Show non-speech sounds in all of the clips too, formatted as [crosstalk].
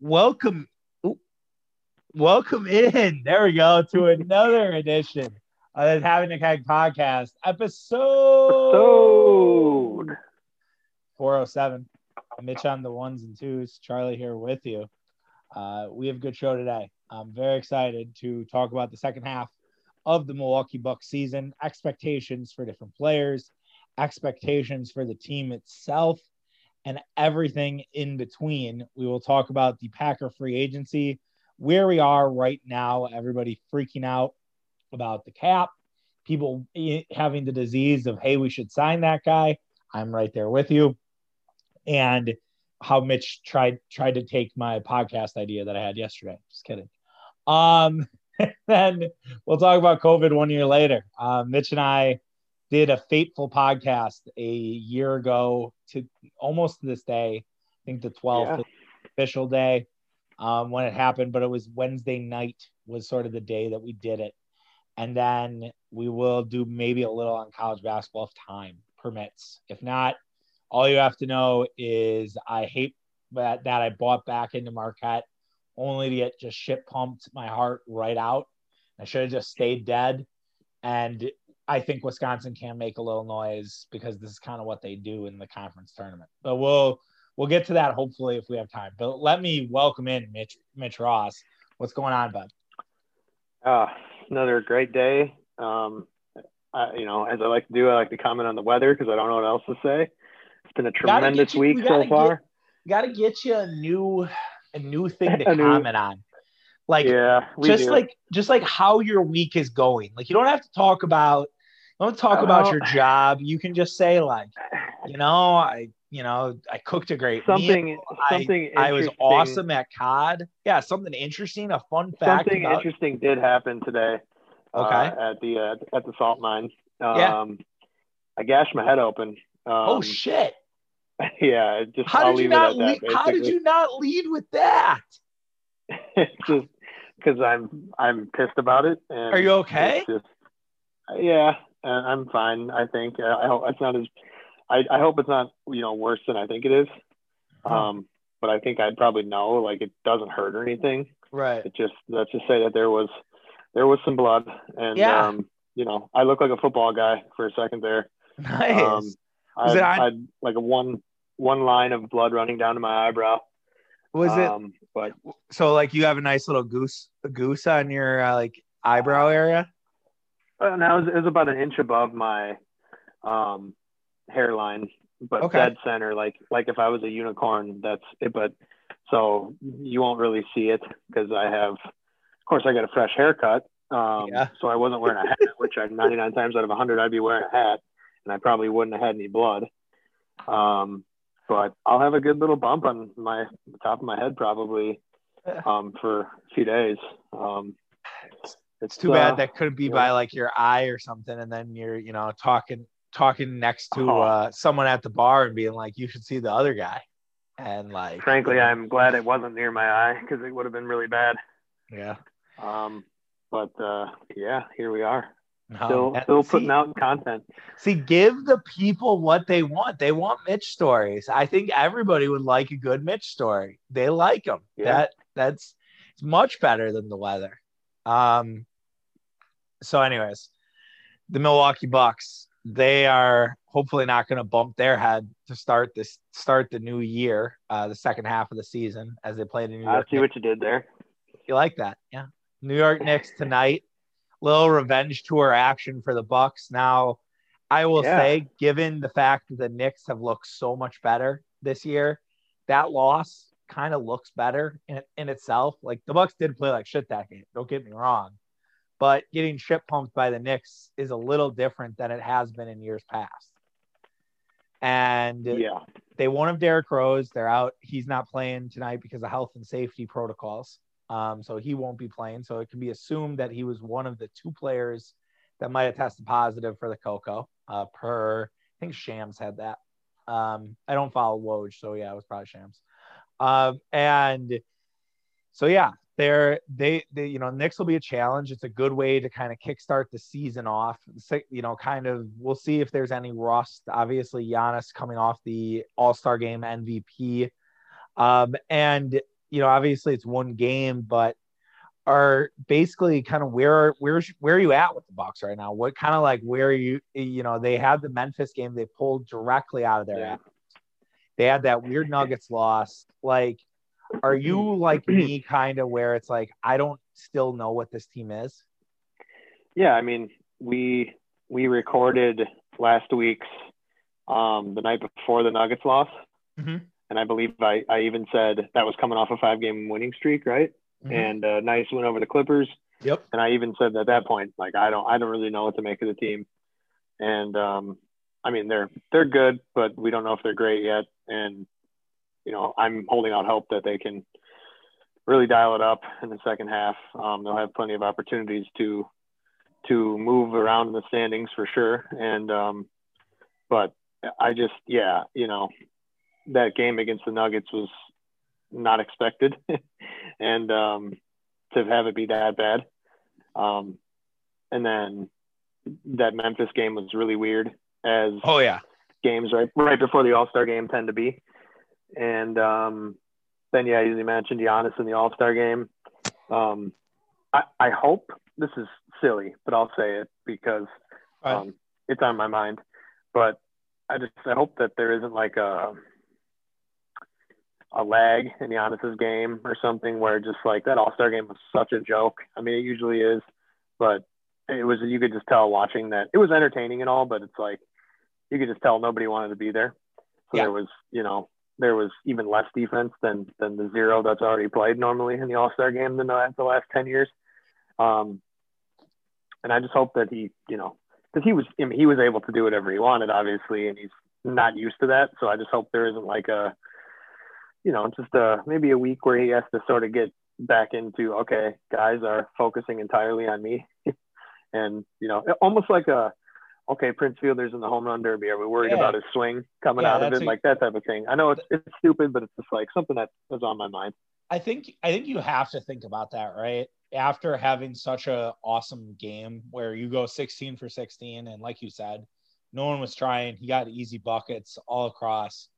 welcome, welcome in. There we go to another edition of the Having a Keg podcast, episode 407. Mitch on the ones and twos, Charlie here with you. Uh, we have a good show today. I'm very excited to talk about the second half of the Milwaukee Bucks season, expectations for different players, expectations for the team itself, and everything in between. We will talk about the Packer free agency, where we are right now, everybody freaking out about the cap, people having the disease of, hey, we should sign that guy. I'm right there with you. And how Mitch tried tried to take my podcast idea that I had yesterday. Just kidding. Um, [laughs] then we'll talk about COVID one year later. Uh, Mitch and I did a fateful podcast a year ago to almost to this day. I think the 12th yeah. official day um, when it happened, but it was Wednesday night was sort of the day that we did it. And then we will do maybe a little on college basketball if time permits. If not, all you have to know is I hate that, that I bought back into Marquette only to get just shit pumped my heart right out. I should have just stayed dead. And I think Wisconsin can make a little noise because this is kind of what they do in the conference tournament. But we'll we'll get to that hopefully if we have time. But let me welcome in Mitch Mitch Ross. What's going on, bud? Uh, another great day. Um, I, you know, as I like to do, I like to comment on the weather because I don't know what else to say. It's been a tremendous you, week so far. Got to get you a new a new [laughs] thing to comment new, on. Like yeah, just do. like just like how your week is going. Like you don't have to talk about don't talk about your job. You can just say like, you know, I you know, I cooked a great something. Meal. Something. I, I, was awesome at COD. Yeah, something interesting. A fun fact. Something about... interesting did happen today. Uh, okay. Uh, at the uh, at the salt mine. Um, yeah. I gashed my head open. Um, oh shit. [laughs] Yeah. Just. How I'll did you not? Lead, that, how did you not lead with that? [laughs] just because I'm I'm pissed about it. Are you okay? Just, yeah, I'm fine. I think I hope it's not as I, I hope it's not you know worse than I think it is. Um, but I think I'd probably know like it doesn't hurt or anything. Right. It just let's just say that there was there was some blood and yeah. um, you know I look like a football guy for a second there. Nice. Um, I had like a one one line of blood running down to my eyebrow. Was um, it? But so like you have a nice little goose a goose on your uh, like eyebrow area. Uh, now it was, it was about an inch above my um, hairline, but okay. dead center. Like like if I was a unicorn, that's it. But so you won't really see it because I have, of course, I got a fresh haircut. Um, yeah. So I wasn't wearing a hat, which I 99 times out of 100 I'd be wearing a hat, and I probably wouldn't have had any blood. Um, but I'll have a good little bump on my top of my head probably [laughs] um, for a few days. Um, it's too bad uh, that couldn't be yeah. by like your eye or something, and then you're you know talking talking next to oh. uh, someone at the bar and being like, "You should see the other guy," and like. Frankly, I'm glad it wasn't near my eye because it would have been really bad. Yeah. Um, but uh, yeah, here we are. still, still see, putting out content. See, give the people what they want. They want Mitch stories. I think everybody would like a good Mitch story. They like them. Yeah. That that's it's much better than the weather. Um, so, anyways, the Milwaukee Bucks, they are hopefully not going to bump their head to start this start the new year, uh, the second half of the season as they play the New York. I see what you did there. You like that, yeah? New York Knicks tonight. Little revenge tour action for the Bucks. Now, I will yeah. say, given the fact that the Knicks have looked so much better this year, that loss kind of looks better in, in itself. Like the Bucks did play like shit that game. Don't get me wrong, but getting shit pumped by the Knicks is a little different than it has been in years past. And yeah, they won't have Derrick Rose. They're out. He's not playing tonight because of health and safety protocols. Um, so he won't be playing. So it can be assumed that he was one of the two players that might have tested positive for the Coco. Uh, per I think Shams had that. Um, I don't follow Woj, so yeah, it was probably Shams. Um, and so yeah, they're they they you know Knicks will be a challenge. It's a good way to kind of kickstart the season off. You know, kind of we'll see if there's any rust. Obviously, Giannis coming off the All Star Game MVP, um, and you know, obviously it's one game, but are basically kind of where where where are you at with the Bucks right now? What kind of like where are you you know they had the Memphis game they pulled directly out of their yeah. They had that weird Nuggets loss. Like, are you like [clears throat] me kind of where it's like I don't still know what this team is? Yeah, I mean we we recorded last week's um, the night before the Nuggets loss, mm-hmm. and I believe I I even said that was coming off a five game winning streak, right? mm-hmm. and a nice win over the Clippers. Yep. And I even said at that point, like I don't, I don't really know what to make of the team. And um, I mean, they're they're good, but we don't know if they're great yet. And you know, I'm holding out hope that they can really dial it up in the second half. Um, they'll have plenty of opportunities to to move around in the standings for sure. And um, but I just, yeah, you know, that game against the Nuggets was not expected, [laughs] and um, to have it be that bad. Um, and then that Memphis game was really weird, as oh yeah, games right right before the All Star game tend to be. And um, then yeah, you mentioned Giannis in the All Star game. Um, I, I hope this is silly, but I'll say it because um, it's on my mind. But I just I hope that there isn't like a a lag in Giannis's game or something where just like that All Star game was such a joke. I mean, it usually is, but it was you could just tell watching that it was entertaining and all, but it's like you could just tell nobody wanted to be there. So yeah. there was, you know, there was even less defense than than the zero that's already played normally in the All Star game than the, the last ten years. Um, and I just hope that he, you know, because he was I mean, he was able to do whatever he wanted, obviously, and he's not used to that. So I just hope there isn't like a you know, just a maybe a week where he has to sort of get back into, okay, guys are focusing entirely on me. And, you know, almost like a, okay, Prince Fielder's in the home run derby. Are we worried yeah. about his swing coming yeah, out of it? A, like that type of thing. I know it's, it's stupid, but it's just like something that was on my mind. I think, I think you have to think about that, right? After having such a awesome game where you go 16 for 16, and like you said, no one was trying. He got easy buckets all across.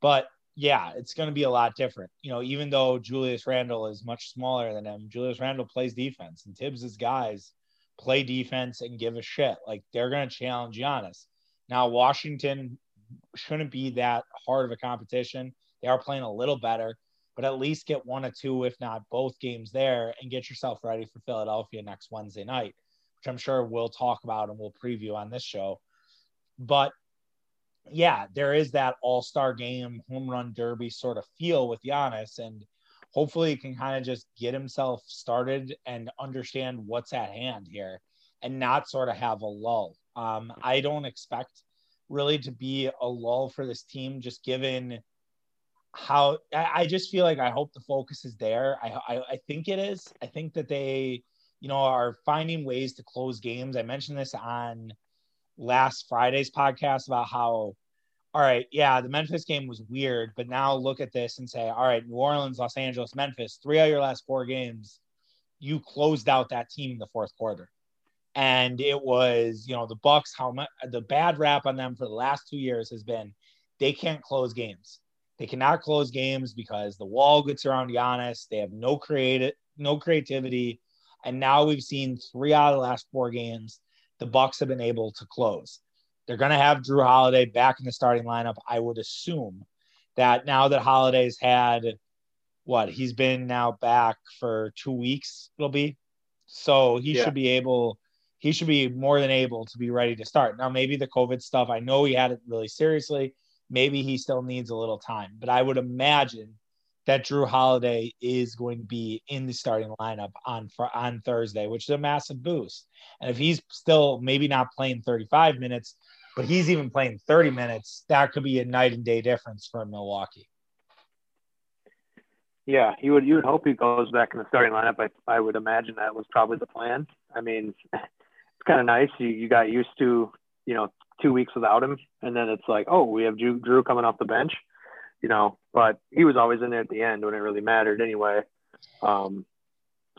But yeah, it's going to be a lot different. You know, even though Julius Randle is much smaller than him, Julius Randle plays defense, and Thibs's guys play defense and give a shit. Like they're going to challenge Giannis. Now, Washington shouldn't be that hard of a competition. They are playing a little better, but at least get one or two, if not both games there, and get yourself ready for Philadelphia next Wednesday night, which I'm sure we'll talk about and we'll preview on this show. But yeah, there is that all star game, home run derby sort of feel with Giannis. And hopefully he can kind of just get himself started and understand what's at hand here and not sort of have a lull. Um, I don't expect really to be a lull for this team, just given how I, just feel like I hope the focus is there. I, I, I think it is. I think that they, you know, are finding ways to close games. I mentioned this on last Friday's podcast about how, all right, yeah, the Memphis game was weird, but now look at this and say, all right, New Orleans, Los Angeles, Memphis, three of your last four games, you closed out that team in the fourth quarter. And it was, you know, the Bucks, how much the bad rap on them for the last two years has been they can't close games. They cannot close games because the wall gets around Giannis. They have no creative, no creativity. And now we've seen three out of the last four games the Bucks have been able to close. They're going to have Jrue Holiday back in the starting lineup. I would assume that now that Holiday's had what he's been now back for two weeks, it'll be so he yeah. should be able. He should be more than able to be ready to start. Now, maybe the COVID stuff, I know he had it really seriously. Maybe he still needs a little time, but I would imagine that Jrue Holiday is going to be in the starting lineup on for, on Thursday, which is a massive boost. And if he's still maybe not playing 35 minutes, but he's even playing 30 minutes, that could be a night and day difference for Milwaukee. Yeah, you would you would hope he goes back in the starting lineup. I I would imagine that was probably the plan. I mean, [laughs] it's kind of nice. You you got used to you know two weeks without him, and then it's like, oh, we have Drew, Jrue coming off the bench you know, but he was always in there at the end when it really mattered anyway. Um,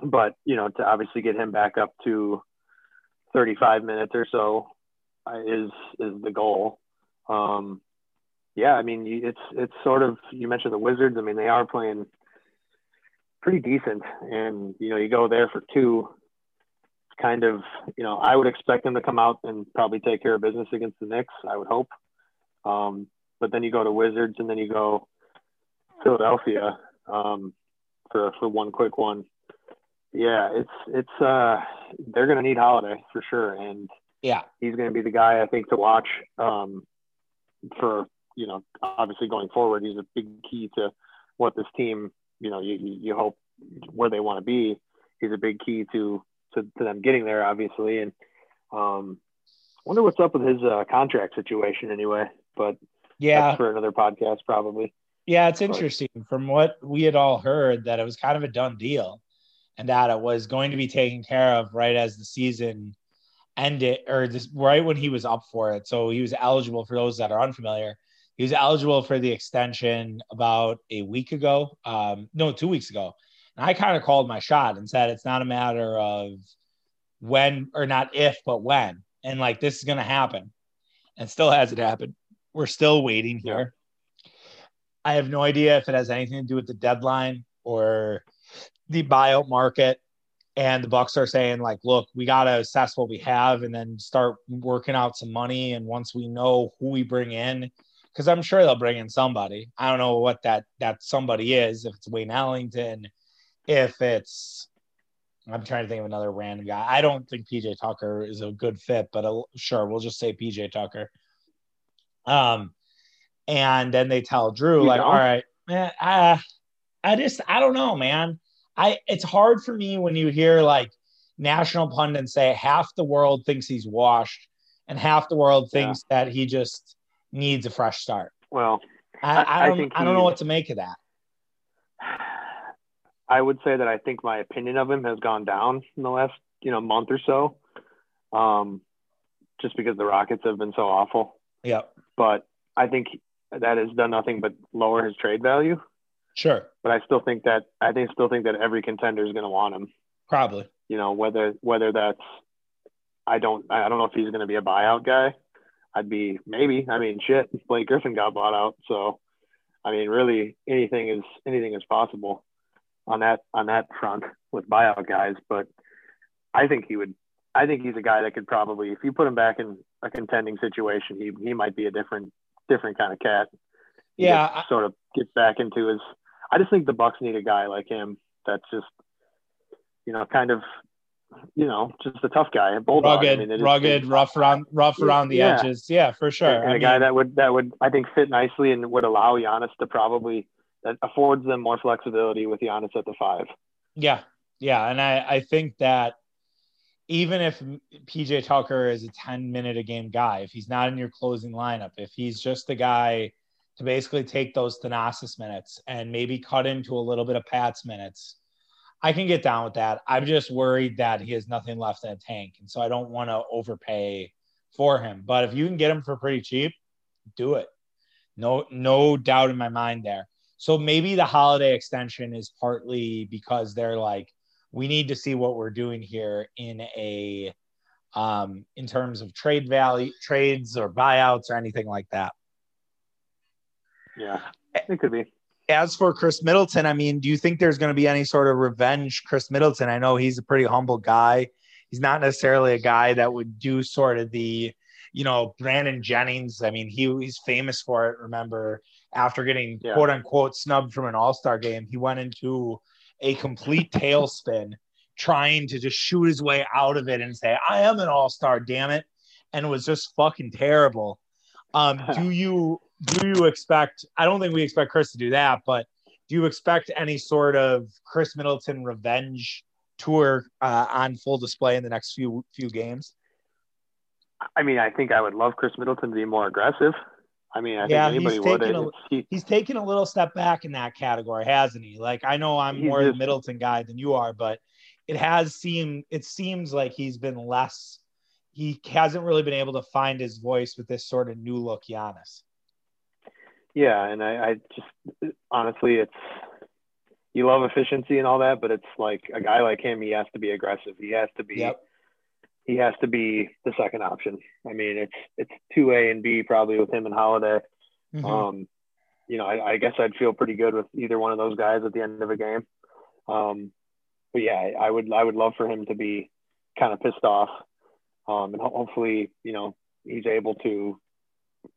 but you know, to obviously get him back up to 35 minutes or so is is the goal. Um, yeah, I mean, it's it's sort of you mentioned the Wizards. I mean, they are playing pretty decent. And you know, you go there for two. Kind of, you know, I would expect them to come out and probably take care of business against the Knicks. I would hope. Um, but then you go to Wizards and then you go Philadelphia um, for for one quick one. Yeah, it's it's uh they're gonna need Holiday for sure, and yeah, he's gonna be the guy I think to watch um, for you know obviously going forward. He's a big key to what this team you know you you hope where they want to be. He's a big key to to, to them getting there, obviously, and um, wonder what's up with his uh, contract situation anyway. But yeah, for another podcast probably. Yeah, it's interesting. From what we had all heard, that it was kind of a done deal, and that it was going to be taken care of right as the season ended, or this, right when he was up for it. So he was eligible. For those that are unfamiliar, he was eligible for the extension about a week ago. Um, no, two weeks ago. And I kind of called my shot and said it's not a matter of when or not if, but when. And like this is going to happen, and still hasn't happened. We're still waiting here. I have no idea if it has anything to do with the deadline or the buyout market. And the Bucks are saying, like, look, we got to assess what we have and then start working out some money. And once we know who we bring in, because I'm sure they'll bring in somebody. I don't know what that that somebody is. If it's Wayne Ellington, if it's I'm trying to think of another random guy. I don't think PJ Tucker is a good fit, but I'll, sure, we'll just say PJ Tucker. Um, and then they tell Jrue, you like, know? all right, man, I, I just, I don't know, man. I, it's hard for me when you hear like national pundits say half the world thinks he's washed and half the world thinks yeah. that he just needs a fresh start. Well, I, I, I don't, I, don't know what to make of that. I would say that I think my opinion of him has gone down in the last, you know, month or so. Um, just because the Rockets have been so awful. Yeah. But I think that has done nothing but lower his trade value. Sure. But I still think that I think still think that every contender is going to want him. Probably. You know whether whether that's I don't I don't know if he's going to be a buyout guy. I'd be maybe. I mean, shit. Blake Griffin got bought out, so I mean, really anything is anything is possible on that on that front with buyout guys. But I think he would. I think he's a guy that could probably, if you put him back in a contending situation, he he might be a different different kind of cat. Yeah, I, sort of get back into his. I just think the Bucks need a guy like him that's just, you know, kind of, you know, just a tough guy, a bulldog. Rugged, I mean, rugged, rough around, rough around the yeah. edges. Yeah, for sure. And, and a mean, guy that would that would I think fit nicely and would allow Giannis to probably that affords them more flexibility with Giannis at the five. Yeah, yeah, and I I think that even if PJ Tucker is a 10 minute a game guy, if he's not in your closing lineup, if he's just the guy to basically take those Thanasis minutes and maybe cut into a little bit of Pat's minutes, I can get down with that. I'm just worried that he has nothing left in the tank. And so I don't want to overpay for him. But if you can get him for pretty cheap, do it. No, no doubt in my mind there. So maybe the holiday extension is partly because they're like, we need to see what we're doing here in a um, in terms of trade value, trades or buyouts or anything like that. Yeah, it could be. As for Chris Middleton, I mean, do you think there's going to be any sort of revenge Chris Middleton? I know he's a pretty humble guy. He's not necessarily a guy that would do sort of the, you know, Brandon Jennings. I mean, he, he's famous for it. Remember, after getting yeah. quote unquote snubbed from an all star game, he went into a complete [laughs] tailspin trying to just shoot his way out of it and say, I am an all star, damn it. And it was just fucking terrible. Um, do [laughs] you do you expect I don't think we expect Chris to do that, but do you expect any sort of Chris Middleton revenge tour uh, on full display in the next few few games? I mean, I think I would love Chris Middleton to be more aggressive. I mean, I yeah, think anybody he's would. Taken a, he, he's taken a little step back in that category, hasn't he? Like I know I'm more just, the Middleton guy than you are, but it has seemed it seems like he's been less. He hasn't really been able to find his voice with this sort of new look Giannis. Yeah, and I, I just honestly, it's you love efficiency and all that, but it's like a guy like him, he has to be aggressive. He has to be. Yep he has to be the second option. I mean, it's it's two A and B probably with him and Holiday. Mm-hmm. Um, you know, I, I, guess I'd feel pretty good with either one of those guys at the end of a game. Um, but yeah, I would I would love for him to be kind of pissed off, um, and hopefully you know he's able to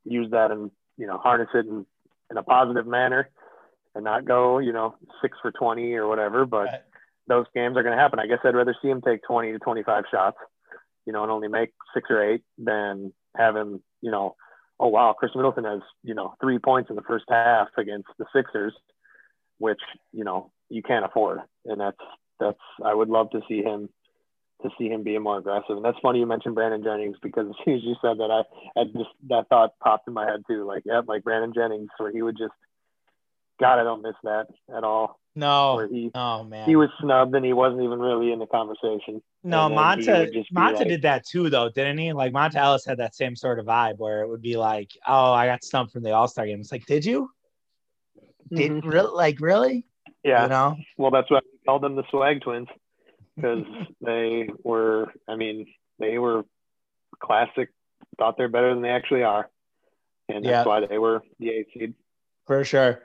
use that and you know harness it in, in a positive manner and not go you know six for twenty or whatever. But right. those games are going to happen. I guess I'd rather see him take twenty to twenty five shots, you know, and only make six or eight than have him you know oh wow, Chris Middleton has you know three points in the first half against the Sixers, which you know you can't afford, and that's that's I would love to see him to see him being more aggressive. And that's funny you mentioned Brandon Jennings because [laughs] as soon as you said that, I, I just that thought popped in my head too. Like, yeah, like Brandon Jennings, where he would just, God, I don't miss that at all. No, where he, oh man, he was snubbed and he wasn't even really in the conversation. No, Monta Monta like, did that too, though, didn't he? Like Monta Ellis had that same sort of vibe where it would be like, "Oh, I got stumped from the All Star game." It's like, did you? Mm-hmm. really? Like really? Yeah. You know. Well, that's why we called them the Swag Twins because they were. I mean, they were classic. Thought they're better than they actually are, and that's yeah. why they were the eighth seed. For sure.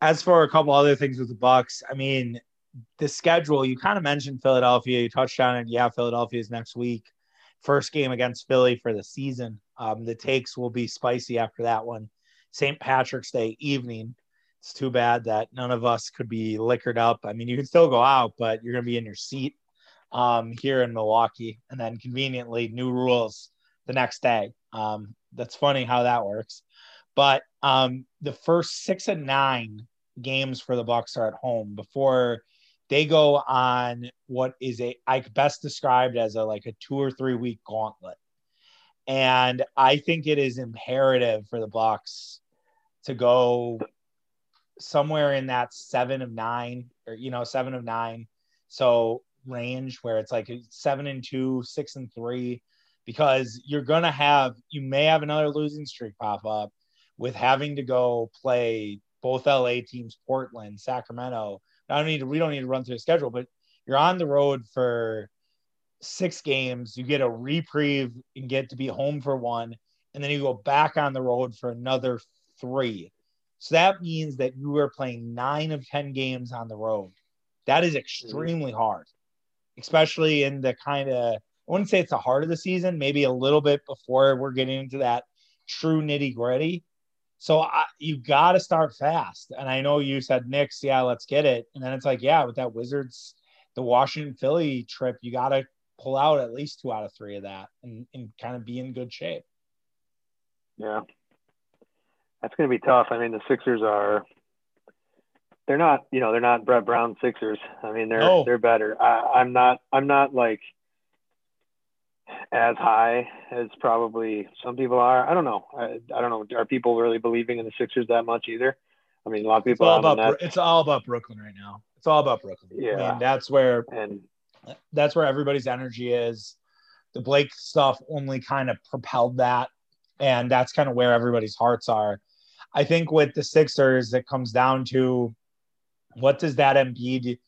As for a couple other things with the Bucks, I mean, the schedule, you kind of mentioned Philadelphia. You touched on it. Yeah, Philadelphia is next week. First game against Philly for the season. Um, the takes will be spicy after that one. St. Patrick's Day evening. It's too bad that none of us could be liquored up. I mean, you can still go out, but you're going to be in your seat um, here in Milwaukee. And then conveniently, new rules the next day. Um, that's funny how that works. But um, the first six and nine games for the Bucks are at home before they go on what is a I best described as a like a two or three week gauntlet. And I think it is imperative for the Bucks to go somewhere in that seven of nine or you know seven of nine so range where it's like seven and two six and three because you're gonna have you may have another losing streak pop up with having to go play both la teams portland sacramento I don't need to, we don't need to run through the schedule, but you're on the road for six games. You get a reprieve and get to be home for one, and then you go back on the road for another three. So that means that you are playing nine of 10 games on the road. That is mm-hmm. extremely hard, especially in the kind of, I wouldn't say it's the heart of the season, maybe a little bit before we're getting into that true nitty gritty. So I, you got to start fast. And I know you said Knicks, yeah, let's get it. And then it's like, yeah, with that Wizards, the Washington Philly trip, you got to pull out at least two out of three of that and, and kind of be in good shape. Yeah. That's going to be tough. I mean, the Sixers are, they're not, you know, they're not Brett Brown Sixers. I mean, they're, no. they're better. I, I'm not, I'm not like, as high as probably some people are. I don't know. I, I don't know. Are people really believing in the Sixers that much either? I mean, a lot of people. It's all about it's all about Brooklyn right now. It's all about Brooklyn. Yeah, I mean, that's where and that's where everybody's energy is. The Blake stuff only kind of propelled that, and that's kind of where everybody's hearts are. I think with the Sixers, it comes down to what does that Embiid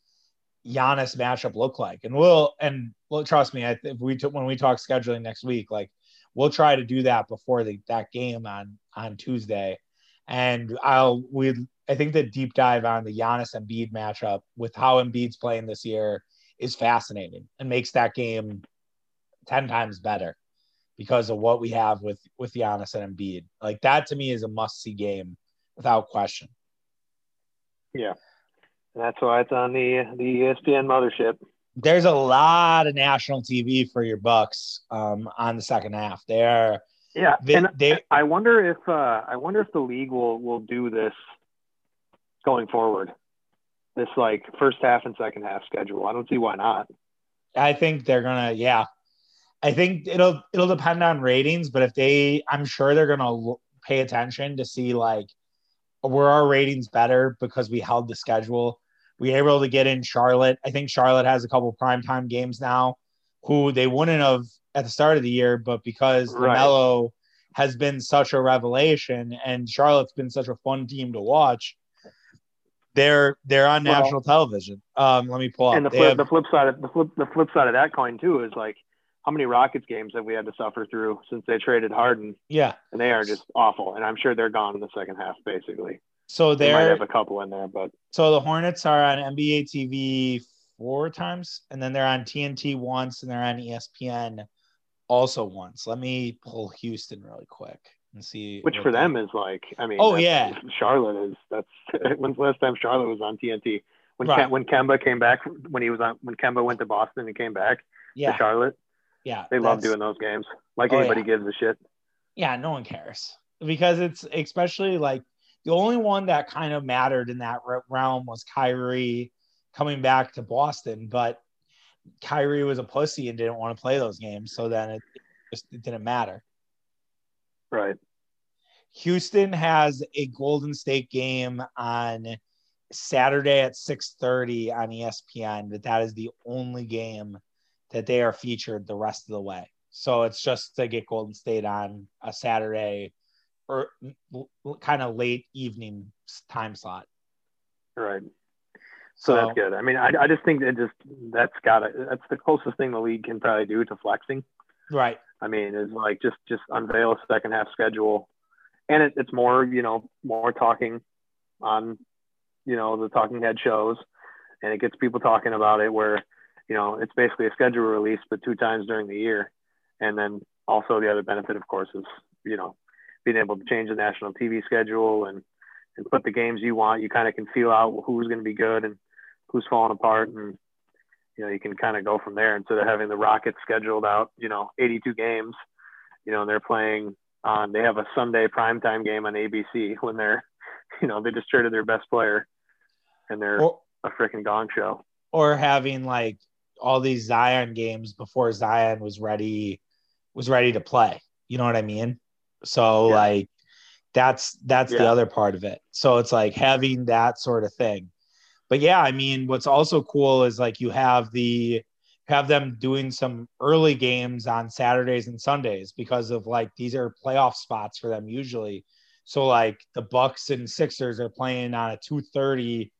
Giannis matchup look like? And we'll and well, trust me, I, if we t- when we talk scheduling next week, like we'll try to do that before the, that game on on Tuesday, and I'll we I think the deep dive on the Giannis Embiid matchup with how Embiid's playing this year is fascinating and makes that game ten times better because of what we have with with Giannis and Embiid. Like that to me is a must see game without question. Yeah. And that's why it's on the the ESPN mothership. There's a lot of national TV for your Bucks um, on the second half. They're yeah, they, and they, I wonder if uh, I wonder if the league will will do this going forward. This like first half and second half schedule. I don't see why not. I think they're gonna yeah. I think it'll it'll depend on ratings, but if they, I'm sure they're gonna pay attention to see like were our ratings better because we held the schedule. We were able to get in Charlotte. I think Charlotte has a couple primetime games now who they wouldn't have at the start of the year, but because right. LaMelo has been such a revelation and Charlotte's been such a fun team to watch, they're they're on well, national television. Um, let me pull up. And the flip, have, the flip side of the flip the flip side of that coin too is like how many Rockets games have we had to suffer through since they traded Harden? Yeah. And they are just awful. And I'm sure they're gone in the second half, basically. So they might have a couple in there, but so the Hornets are on NBA TV four times, and then they're on TNT once, and they're on ESPN also once. Let me pull Houston really quick and see. Which for them is like, I mean, oh yeah, Charlotte is. That's [laughs] when's the last time Charlotte was on TNT? When right. Kem, when Kemba came back, when he was on, when Kemba went to Boston and came back yeah. to Charlotte. Yeah, they love doing those games. Like oh, anybody yeah. gives a shit. Yeah, no one cares because it's especially like the only one that kind of mattered in that realm was Kyrie coming back to Boston, but Kyrie was a pussy and didn't want to play those games, so then it just it didn't matter. Right. Houston has a Golden State game on Saturday at 6:30 on ESPN. but that is the only game that they are featured the rest of the way. So it's just to get Golden State on a Saturday or kind of late evening time slot. Right. So, so that's good. I mean, I, I just think that just that's got to that's the closest thing the league can probably do to flexing. Right. I mean, is like just just unveil a second half schedule, and it, it's more you know more talking on you know the talking head shows, and it gets people talking about it. Where you know it's basically a schedule release, but two times during the year, and then also the other benefit, of course, is you know being able to change the national TV schedule and and put the games you want. You kind of can feel out who's going to be good and who's falling apart, and you know you can kind of go from there instead of having the Rockets scheduled out, you know, 82 games. You know, and they're playing on. They have a Sunday primetime game on ABC when they're, you know, they just traded their best player, and they're or, a freaking gong show. Or having like all these Zion games before Zion was ready was ready to play. You know what I mean? So yeah. like that's that's yeah. the other part of it. So it's like having that sort of thing. But yeah, I mean, what's also cool is like you have the have them doing some early games on Saturdays and Sundays because of like these are playoff spots for them usually. So like the Bucks and Sixers are playing on a 2:30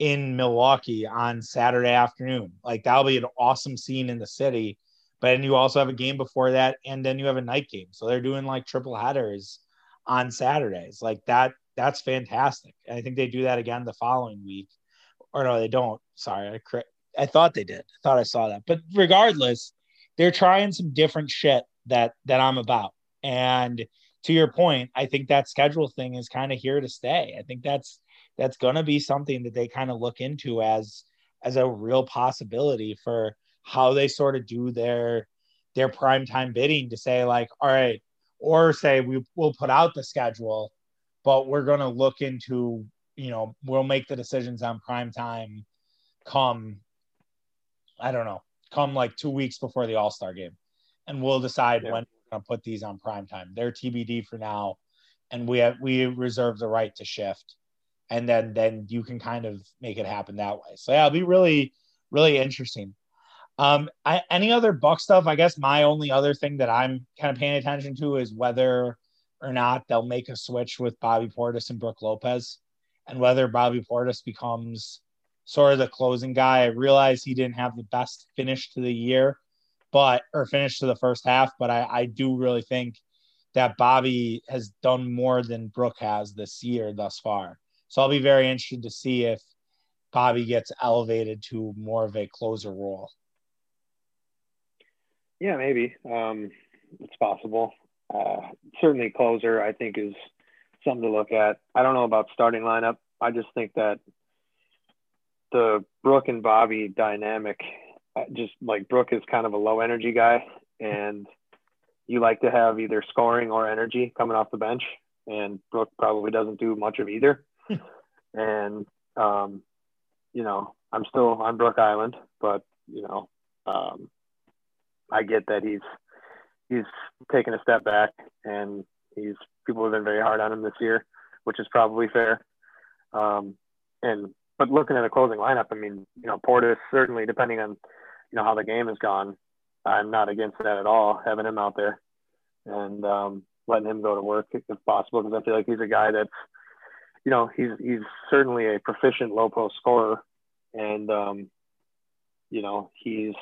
in Milwaukee on Saturday afternoon. Like that'll be an awesome scene in the city. But then you also have a game before that, and then you have a night game. So they're doing like triple headers on Saturdays. Like that, that's fantastic. And I think they do that again the following week. Or no, they don't. Sorry, I I thought they did. I thought I saw that. But regardless, they're trying some different shit that that I'm about. And to your point, I think that schedule thing is kind of here to stay. I think that's that's going to be something that they kind of look into as as a real possibility for how they sort of do their their prime time bidding to say like all right or say we will put out the schedule but we're going to look into you know we'll make the decisions on prime time come i don't know come like two weeks before the all-star game. And we'll decide yeah. when we're going to put these on prime time they're tbd for now and we have we reserve the right to shift and then then you can kind of make it happen that way so yeah it'll be really really interesting um, I, any other Buck stuff? I guess my only other thing that I'm kind of paying attention to is whether or not they'll make a switch with Bobby Portis and Brook Lopez, and whether Bobby Portis becomes sort of the closing guy. I realize he didn't have the best finish to the year, but or finish to the first half, but I, I do really think that Bobby has done more than Brook has this year thus far. So I'll be very interested to see if Bobby gets elevated to more of a closer role. Yeah, maybe. Um, it's possible. Uh, certainly, closer I think is something to look at. I don't know about starting lineup. I just think that the Brook and Bobby dynamic, uh, just like Brook is kind of a low energy guy, and you like to have either scoring or energy coming off the bench, and Brook probably doesn't do much of either. [laughs] and um, you know, I'm still on Brook Island, but you know, um, I get that he's he's taken a step back and he's people have been very hard on him this year, which is probably fair. Um, and but looking at a closing lineup, I mean, you know, Portis certainly depending on you know how the game has gone, I'm not against that at all. Having him out there and um, letting him go to work if possible, because I feel like he's a guy that's you know he's he's certainly a proficient low post scorer, and um, you know he's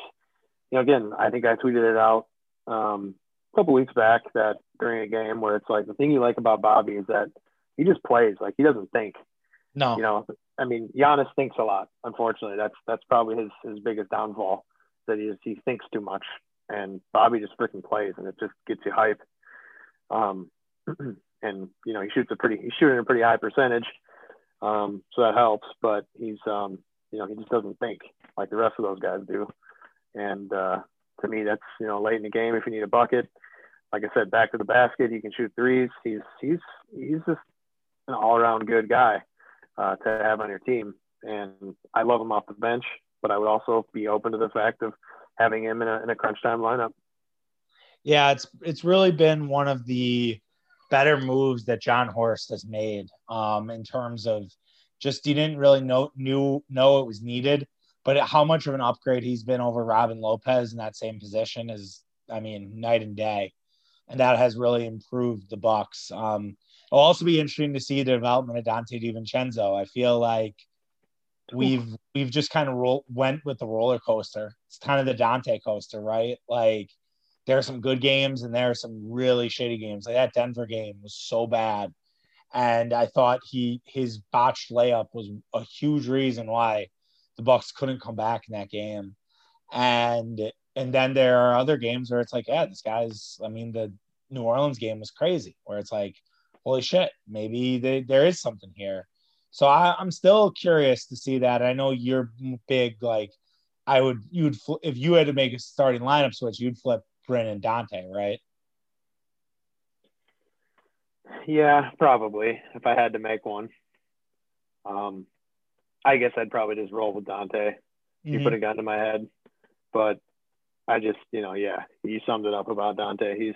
you know, again, I think I tweeted it out um, a couple weeks back that during a game where it's like the thing you like about Bobby is that he just plays like he doesn't think. No. You know, I mean, Giannis thinks a lot. Unfortunately, that's that's probably his his biggest downfall. That he is, he thinks too much, and Bobby just freaking plays, and it just gets you hype. Um, [clears throat] and you know, he shoots a pretty he's shooting a pretty high percentage, um, so that helps. But he's um, you know, he just doesn't think like the rest of those guys do. And uh, to me, that's you know, late in the game if you need a bucket. Like I said, back to the basket, he can shoot threes. He's he's he's just an all-around good guy uh, to have on your team. And I love him off the bench, but I would also be open to the fact of having him in a, in a crunch time lineup. Yeah, it's it's really been one of the better moves that Jon Horst has made um, in terms of just he didn't really know knew know it was needed, but how much of an upgrade he's been over Robin Lopez in that same position is, I mean, night and day, and that has really improved the Bucks. Um, it'll also be interesting to see the development of Donte DiVincenzo. I feel like we've we've just kind of roll, went with the roller coaster. It's kind of the Donte coaster, right? Like there are some good games and there are some really shitty games. Like that Denver game was so bad and I thought he his botched layup was a huge reason why the Bucks couldn't come back in that game. And and then there are other games where it's like, yeah, this guy's. I mean, the New Orleans game was crazy, where it's like, holy shit, maybe they, there is something here. So I, I'm still curious to see that. I know you're big, like I would, you'd if you had to make a starting lineup switch, you'd flip Bryn and Donte, right? Yeah, probably if I had to make one. Um, I guess I'd probably just roll with Donte. Mm-hmm. You put a gun to my head, but I just, you know, yeah, you summed it up about Donte. He's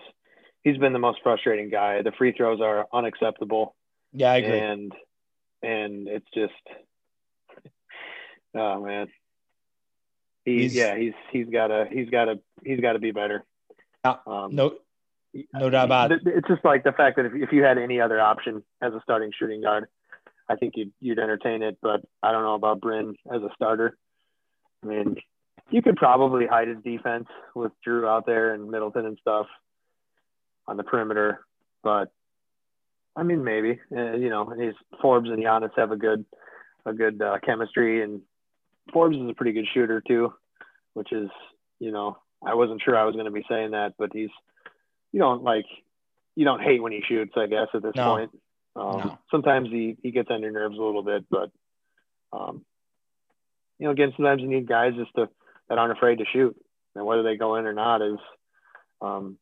he's been the most frustrating guy. The free throws are unacceptable. Yeah, I agree. And and it's just, [laughs] oh man, he's, he's yeah, he's he's got to he's got to he's got to be better. Um, no, no doubt about it. It's just like the fact that if, if you had any other option as a starting shooting guard, I think you'd, you'd entertain it. But I don't know about Bryn as a starter. I mean, you could probably hide his defense with Jrue out there and Middleton and stuff on the perimeter. But I mean, maybe uh, you know, his Forbes and Giannis have a good a good uh, chemistry, and Forbes is a pretty good shooter too, which is you know I wasn't sure I was going to be saying that, but he's you don't like you don't hate when he shoots, I guess, at this no. point. Um, no. Sometimes he, he gets on your nerves a little bit, but um, you know, again, sometimes you need guys just to that aren't afraid to shoot, and whether they go in or not is, um,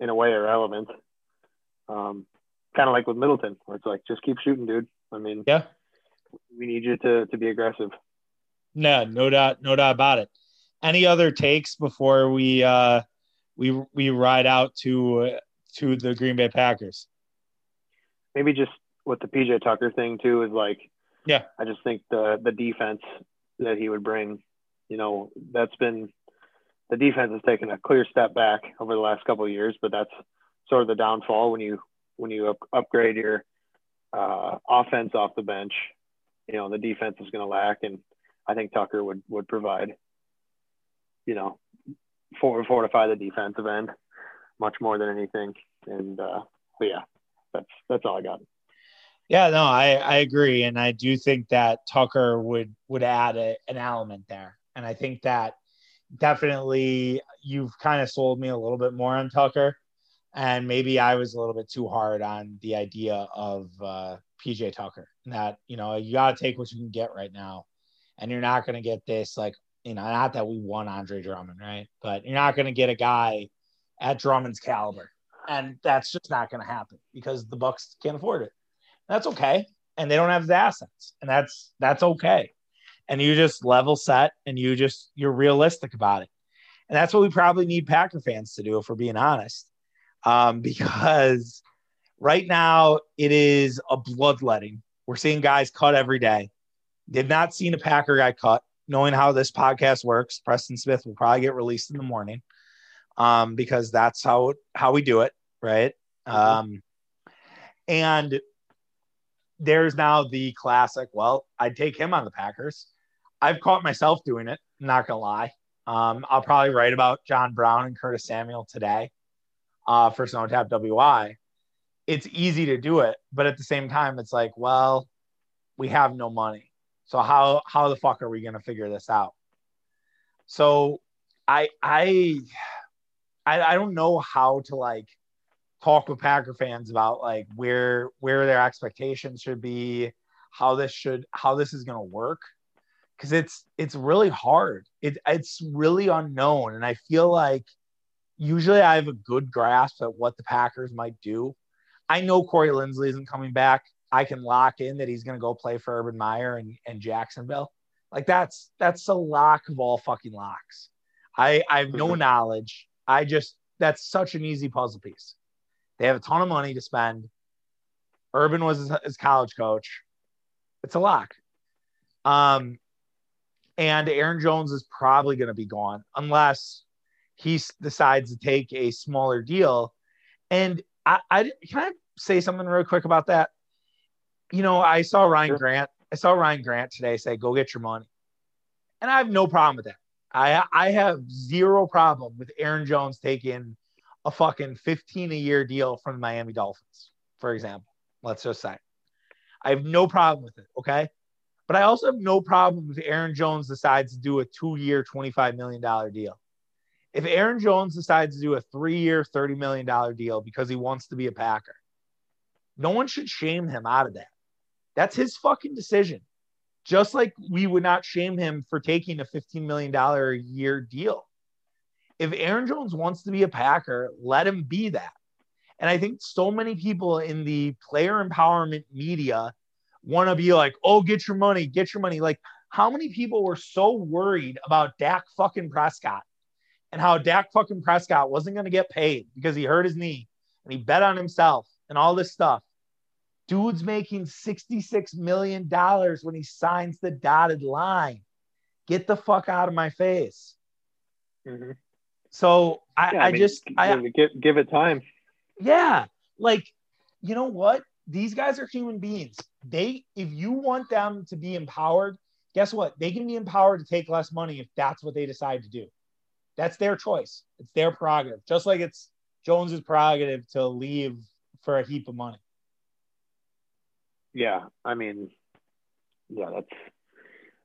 in a way, irrelevant. Um, kind of like with Middleton, where it's like just keep shooting, dude. I mean, yeah, we need you to to be aggressive. No, no doubt, no doubt about it. Any other takes before we uh, we we ride out to uh, to the Green Bay Packers. Maybe just with the PJ Tucker thing too is like, yeah, I just think the the defense that he would bring, you know, that's been the defense has taken a clear step back over the last couple of years, but that's sort of the downfall when you when you up, upgrade your uh, offense off the bench. You know, the defense is going to lack, and I think Tucker would would provide, you know, for, fortify the defensive end much more than anything. And uh, but yeah, that's that's all I got. Yeah, no, I, I agree, and I do think that Tucker would would add a, an element there, and I think that definitely you've kind of sold me a little bit more on Tucker, and maybe I was a little bit too hard on the idea of uh, PJ Tucker. That you know you got to take what you can get right now, and you're not going to get this like you know, not that we won Andre Drummond, right? But you're not going to get a guy at Drummond's caliber, and that's just not going to happen because the Bucks can't afford it. That's okay, and they don't have the assets, and that's that's okay. And you just level set, and you just you're realistic about it, and that's what we probably need Packer fans to do, if we're being honest, um, because right now it is a bloodletting. We're seeing guys cut every day. They've not seen a Packer guy cut knowing how this podcast works, Preston Smith will probably get released in the morning um, because that's how how we do it, right? Mm-hmm. Um, and there's now the classic. Well, I'd take him on the Packers. I've caught myself doing it. Not gonna lie. Um, I'll probably write about John Brown and Curtis Samuel today uh, for Snow Tap WI. It's easy to do it, but at the same time, it's like, well, we have no money. So how how the fuck are we gonna figure this out? So I I I, I don't know how to like talk with Packer fans about like where where their expectations should be, how this should how this is gonna work. Cause it's it's really hard. It it's really unknown. And I feel like usually I have a good grasp at what the Packers might do. I know Corey Linsley isn't coming back. I can lock in that he's going to go play for Urban Meyer and, and Jacksonville. Like that's that's a lock of all fucking locks. I I have no mm-hmm. knowledge. I just that's such an easy puzzle piece. They have a ton of money to spend. Urban was his, his college coach. It's a lock. Um, and Aaron Jones is probably going to be gone unless he decides to take a smaller deal. And I, I can I say something real quick about that? You know, I saw Ryan. Grant. I saw Ryan Grant today say, "Go get your money," and I have no problem with that. I I have zero problem with Aaron Jones taking a fucking 15 a year deal from the Miami Dolphins, for example. Let's just say. I have no problem with it. Okay. But I also have no problem if Aaron Jones decides to do a two year, $25 million deal. If Aaron Jones decides to do a three year, $30 million deal because he wants to be a Packer, no one should shame him out of that. That's his fucking decision. Just like we would not shame him for taking a $15 million a year deal. If Aaron Jones wants to be a Packer, let him be that. And I think so many people in the player empowerment media want to be like, oh, get your money, get your money. Like, how many people were so worried about Dak fucking Prescott and how Dak fucking Prescott wasn't going to get paid because he hurt his knee and he bet on himself and all this stuff? Dude's making $66 million when he signs the dotted line. Get the fuck out of my face. Mm-hmm. So I, yeah, I, I mean, just I give, give it time. Yeah. Like, you know what? These guys are human beings. They if you want them to be empowered, guess what? They can be empowered to take less money if that's what they decide to do. That's their choice. It's their prerogative. Just like it's Jones's prerogative to leave for a heap of money yeah, I mean, yeah, that's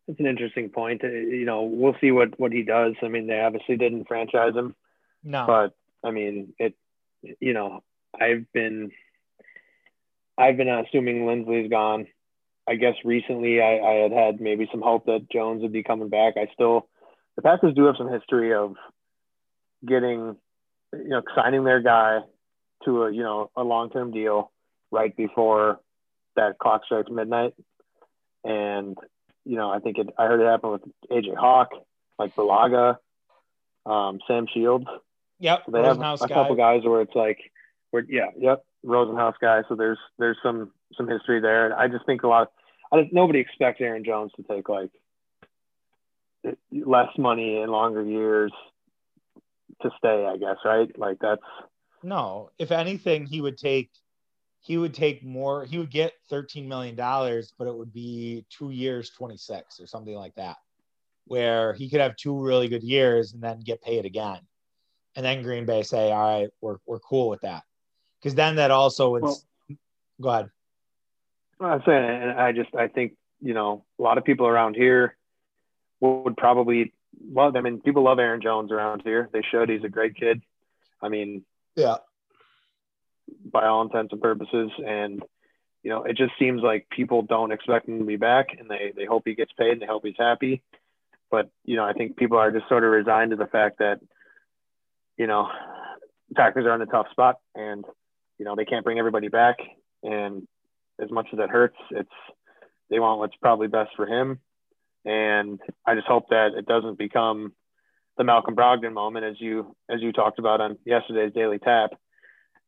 that's an interesting point. Uh, you know, we'll see what what he does. I mean, they obviously didn't franchise him. No. But I mean, it. You know, I've been I've been assuming Linsley's gone. I guess recently I, I had had maybe some hope that Jones would be coming back. I still the Packers do have some history of getting you know signing their guy to a you know a long term deal right before that clock strikes midnight. And, you know, I think it, I heard it happen with AJ Hawk, like Bulaga, um, Sam Shields. Yep. So they have a couple guys where it's like, where, yeah, yep, Rosenhaus guy. So there's, there's some, some history there. And I just think a lot, of, I just, nobody expects Aaron Jones to take like less money and longer years to stay, I guess, right? Like that's, no, if anything, he would take he would take more he would get 13 million dollars but it would be two years 26 or something like that where he could have two really good years and then get paid again. And then green bay say all right we're, we're cool with that. Because then that also would well, go ahead. I'm saying and i just i think you know a lot of people around here would probably love i mean people love aaron jones around here. They should. He's a great kid. I mean yeah by all intents and purposes. And, you know, it just seems like people don't expect him to be back and they, they hope he gets paid and they hope he's happy. But, you know, I think people are just sort of resigned to the fact that, you know, Packers are in a tough spot and, you know, they can't bring everybody back. And as much as it hurts, it's, they want what's probably best for him. And I just hope that it doesn't become the Malcolm Brogdon moment, as you as you talked about on yesterday's Daily Tap,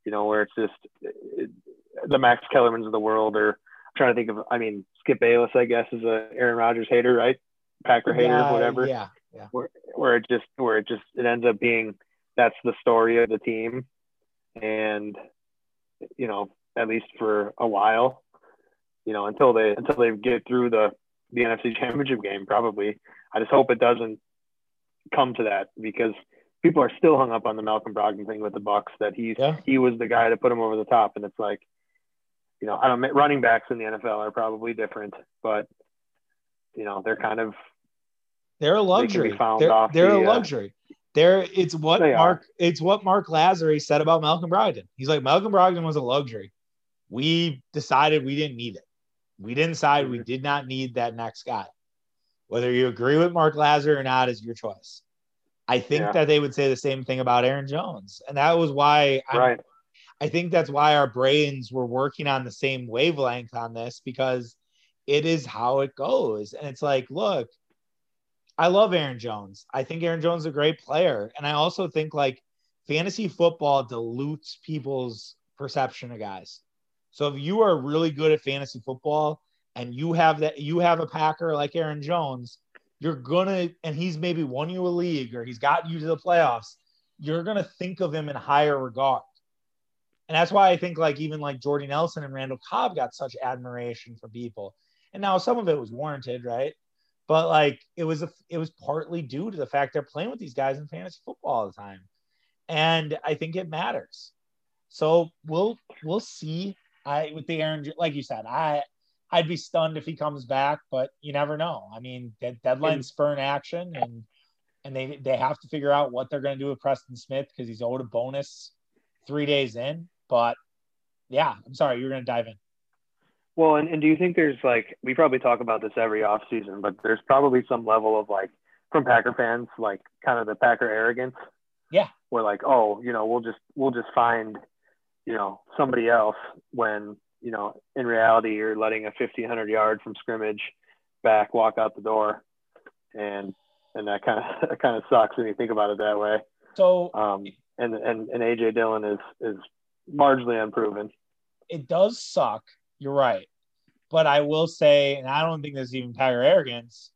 you know, where it's just it, the Max Kellermans of the world, or I'm trying to think of, I mean, Skip Bayless, I guess, is a Aaron Rodgers hater, right? Packer hater, yeah, whatever. Yeah, yeah. Where, where it just, where it just, it ends up being that's the story of the team, and you know, at least for a while, you know, until they until they get through the the NFC Championship game, probably. I just hope it doesn't come to that because people are still hung up on the Malcolm Brogdon thing with the Bucks that he's yeah. he was the guy to put him over the top, and it's like you know, I don't running backs in the NFL are probably different, but you know, they're kind of they're a luxury. They they're, they're the, a uh, luxury. Uh, they're it's what they Mark are. it's what Marc Lasry said about Malcolm Brogdon. He's like Malcolm Brogdon was a luxury. We decided we didn't need it. We didn't decide we mm-hmm. did not need that next guy. Whether you agree with Marc Lasry or not is your choice. I think yeah. that they would say the same thing about Aaron Jones. And that was why right. I think that's why our brains were working on the same wavelength on this because it is how it goes. And it's like, look, I love Aaron Jones. I think Aaron Jones is a great player. And I also think like fantasy football dilutes people's perception of guys. So if you are really good at fantasy football and you have that you have a Packer like Aaron Jones, you're gonna and he's maybe won you a league or he's got you to the playoffs, you're gonna think of him in higher regard. And that's why I think like even like Jordy Nelson and Randall Cobb got such admiration from people. And now some of it was warranted, right? But like it was a, it was partly due to the fact they're playing with these guys in fantasy football all the time. And I think it matters. So we'll we'll see. I with the Aaron like you said, I I'd be stunned if he comes back, but you never know. I mean, deadlines spur an action, and and they they have to figure out what they're going to do with Preston Smith because he's owed a bonus three days in. But yeah, I'm sorry, you're going to dive in. Well, and, and do you think there's like we probably talk about this every off season, but there's probably some level of like from Packer fans, like kind of the Packer arrogance. Yeah. Where like, oh, you know, we'll just we'll just find, you know, somebody else when you know, in reality, you're letting a 1500 yard from scrimmage back walk out the door, and and that kind of [laughs] that kind of sucks when you think about it that way. So, um, and and and AJ Dillon is is largely unproven. It does suck. You're right, but I will say, and I don't think there's even Tiger arrogance.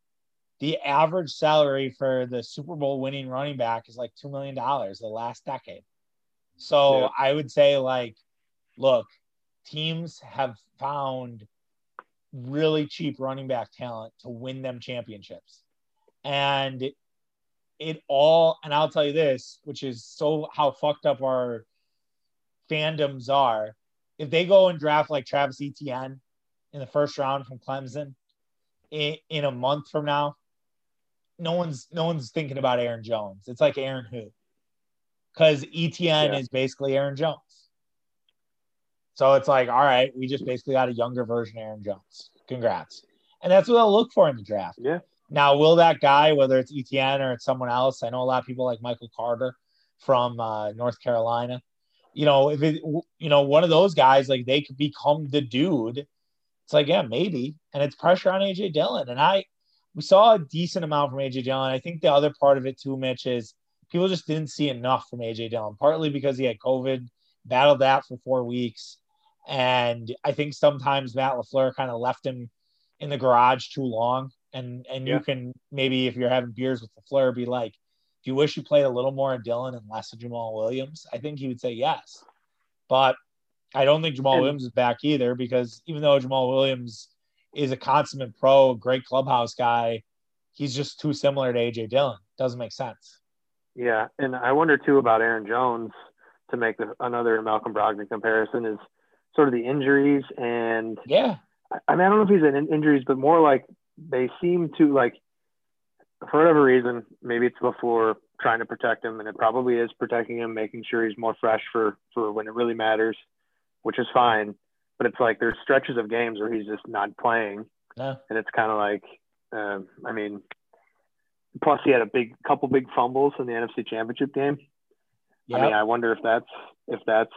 The average salary for the Super Bowl winning running back is like two million dollars the last decade. So yeah. I would say, like, look, teams have found really cheap running back talent to win them championships. And it, it all, and I'll tell you this, which is so how fucked up our fandoms are. If they go and draft like Travis Etienne in the first round from Clemson in, in a month from now, no one's no one's thinking about Aaron Jones. It's like Aaron who? Because Etienne yeah. is basically Aaron Jones. So it's like, all right, we just basically got a younger version of Aaron Jones. Congrats. And that's what I'll look for in the draft. Yeah. Now, will that guy, whether it's Etienne or it's someone else, I know a lot of people like Michael Carter from uh, North Carolina. You know, if it, you know, one of those guys, like they could become the dude. It's like, yeah, maybe. And it's pressure on AJ Dillon. And I, we saw a decent amount from AJ Dillon. I think the other part of it too, Mitch, is people just didn't see enough from AJ Dillon, partly because he had COVID, battled that for four weeks. And I think sometimes Matt LaFleur kind of left him in the garage too long. And and yeah. you can maybe if you're having beers with LaFleur, be like, do you wish you played a little more of Dillon and less of Jamaal Williams? I think he would say yes. But I don't think Jamaal and, Williams is back either because even though Jamaal Williams is a consummate pro, great clubhouse guy, he's just too similar to AJ Dillon. Doesn't make sense. Yeah, and I wonder too about Aaron Jones to make the, another Malcolm Brogdon comparison is sort of the injuries and yeah. I mean, I don't know if he's in injuries, but more like they seem to like, for whatever reason, maybe it's before trying to protect him, and it probably is protecting him, making sure he's more fresh for for when it really matters, which is fine. But it's like there's stretches of games where he's just not playing, and it's kind of like, um, I mean, plus he had a big couple big fumbles in the NFC Championship game. Yep. I mean, I wonder if that's if that's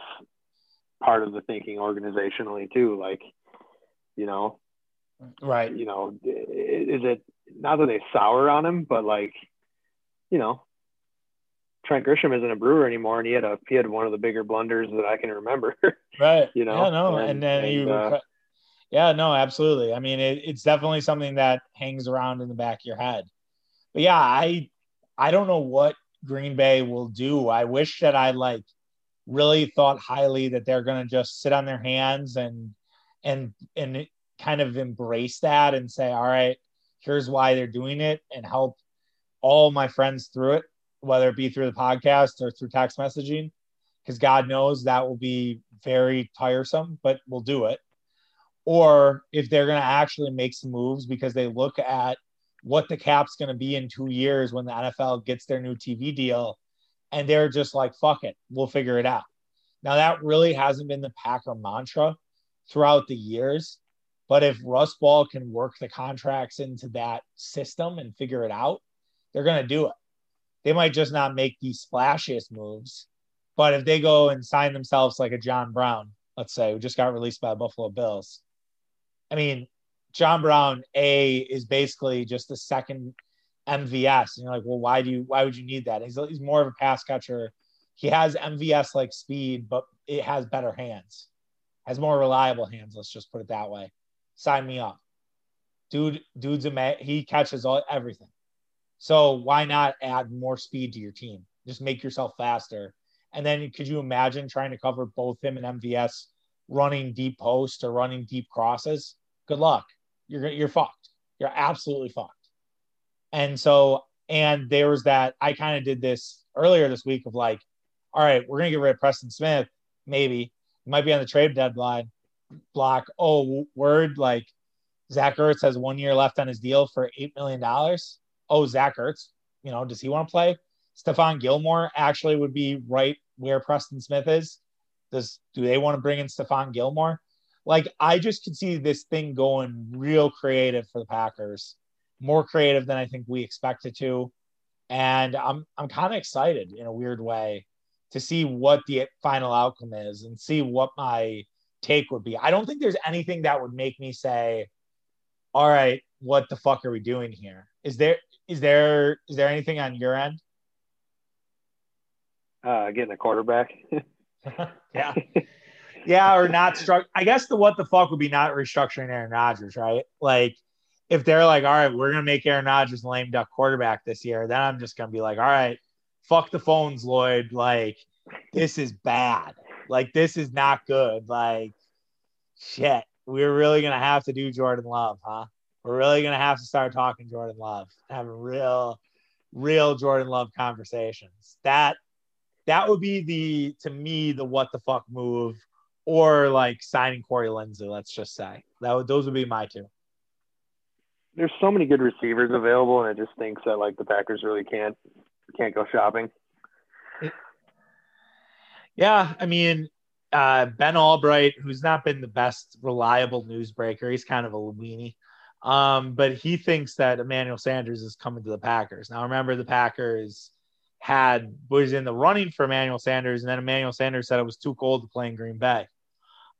part of the thinking organizationally too. Like, you know, right? You know, is it not that they sour on him, but like, you know, Trent Grisham isn't a Brewer anymore, and he had a he had one of the bigger blunders that I can remember. [laughs] right. You know. Yeah. No. And, and then and, you. Uh, yeah. No. Absolutely. I mean, it, it's definitely something that hangs around in the back of your head. But yeah, I I don't know what Green Bay will do. I wish that I like really thought highly that they're going to just sit on their hands and and and kind of embrace that and say all right here's why they're doing it and help all my friends through it whether it be through the podcast or through text messaging because god knows that will be very tiresome but we'll do it. Or if they're going to actually make some moves because they look at what the cap's going to be in two years when the NFL gets their new TV deal, and they're just like, fuck it, we'll figure it out. Now, that really hasn't been the Packer mantra throughout the years. But if Russ Ball can work the contracts into that system and figure it out, they're going to do it. They might just not make these splashiest moves, but if they go and sign themselves like a John Brown, let's say, who just got released by the Buffalo Bills, I mean, John Brown A is basically just the second MVS, and you're like, well, why do you why would you need that? He's he's more of a pass catcher. He has MVS like speed, but it has better hands, has more reliable hands. Let's just put it that way. Sign me up, dude. Dude's a man. he catches all everything. So why not add more speed to your team? Just make yourself faster. And then could you imagine trying to cover both him and MVS running deep post or running deep crosses? Good luck. You're you're fucked. You're absolutely fucked. And so and there was that I kind of did this earlier this week of like, all right, we're gonna get rid of Preston Smith, maybe. He might be on the trade deadline block. Oh, word like Zach Ertz has one year left on his deal for eight million dollars oh, Zach Ertz, you know, does he want to play? Stephon Gilmore actually would be right where Preston Smith is. Does do they want to bring in Stephon Gilmore? Like I just could see this thing going real creative for the Packers, more creative than I think we expected to. And I'm I'm kind of excited in a weird way to see what the final outcome is and see what my take would be. I don't think there's anything that would make me say, all right, what the fuck are we doing here? Is there is there is there anything on your end? Uh, getting a quarterback. [laughs] yeah, yeah, or not struck. I guess the what the fuck would be not restructuring Aaron Rodgers, right? Like if they're like, all right, we're gonna make Aaron Rodgers lame duck quarterback this year, then I'm just gonna be like, all right, fuck the phones, Lloyd. Like this is bad. Like this is not good. Like shit, we're really gonna have to do Jordan Love, huh? we're really gonna have to start talking Jordan Love, having real, real Jordan Love conversations. That that would be the to me the what the fuck move, or like signing Corey Linsley. Let's just say that would those would be my two. There's so many good receivers available, and it just thinks that like the Packers really can't can't go shopping. Yeah, I mean, uh, Ben Albright, who's not been the best reliable newsbreaker, he's kind of a weenie. Um, but he thinks that Emmanuel Sanders is coming to the Packers. Now, remember, the Packers had was in the running for Emmanuel Sanders, and then Emmanuel Sanders said it was too cold to play in Green Bay.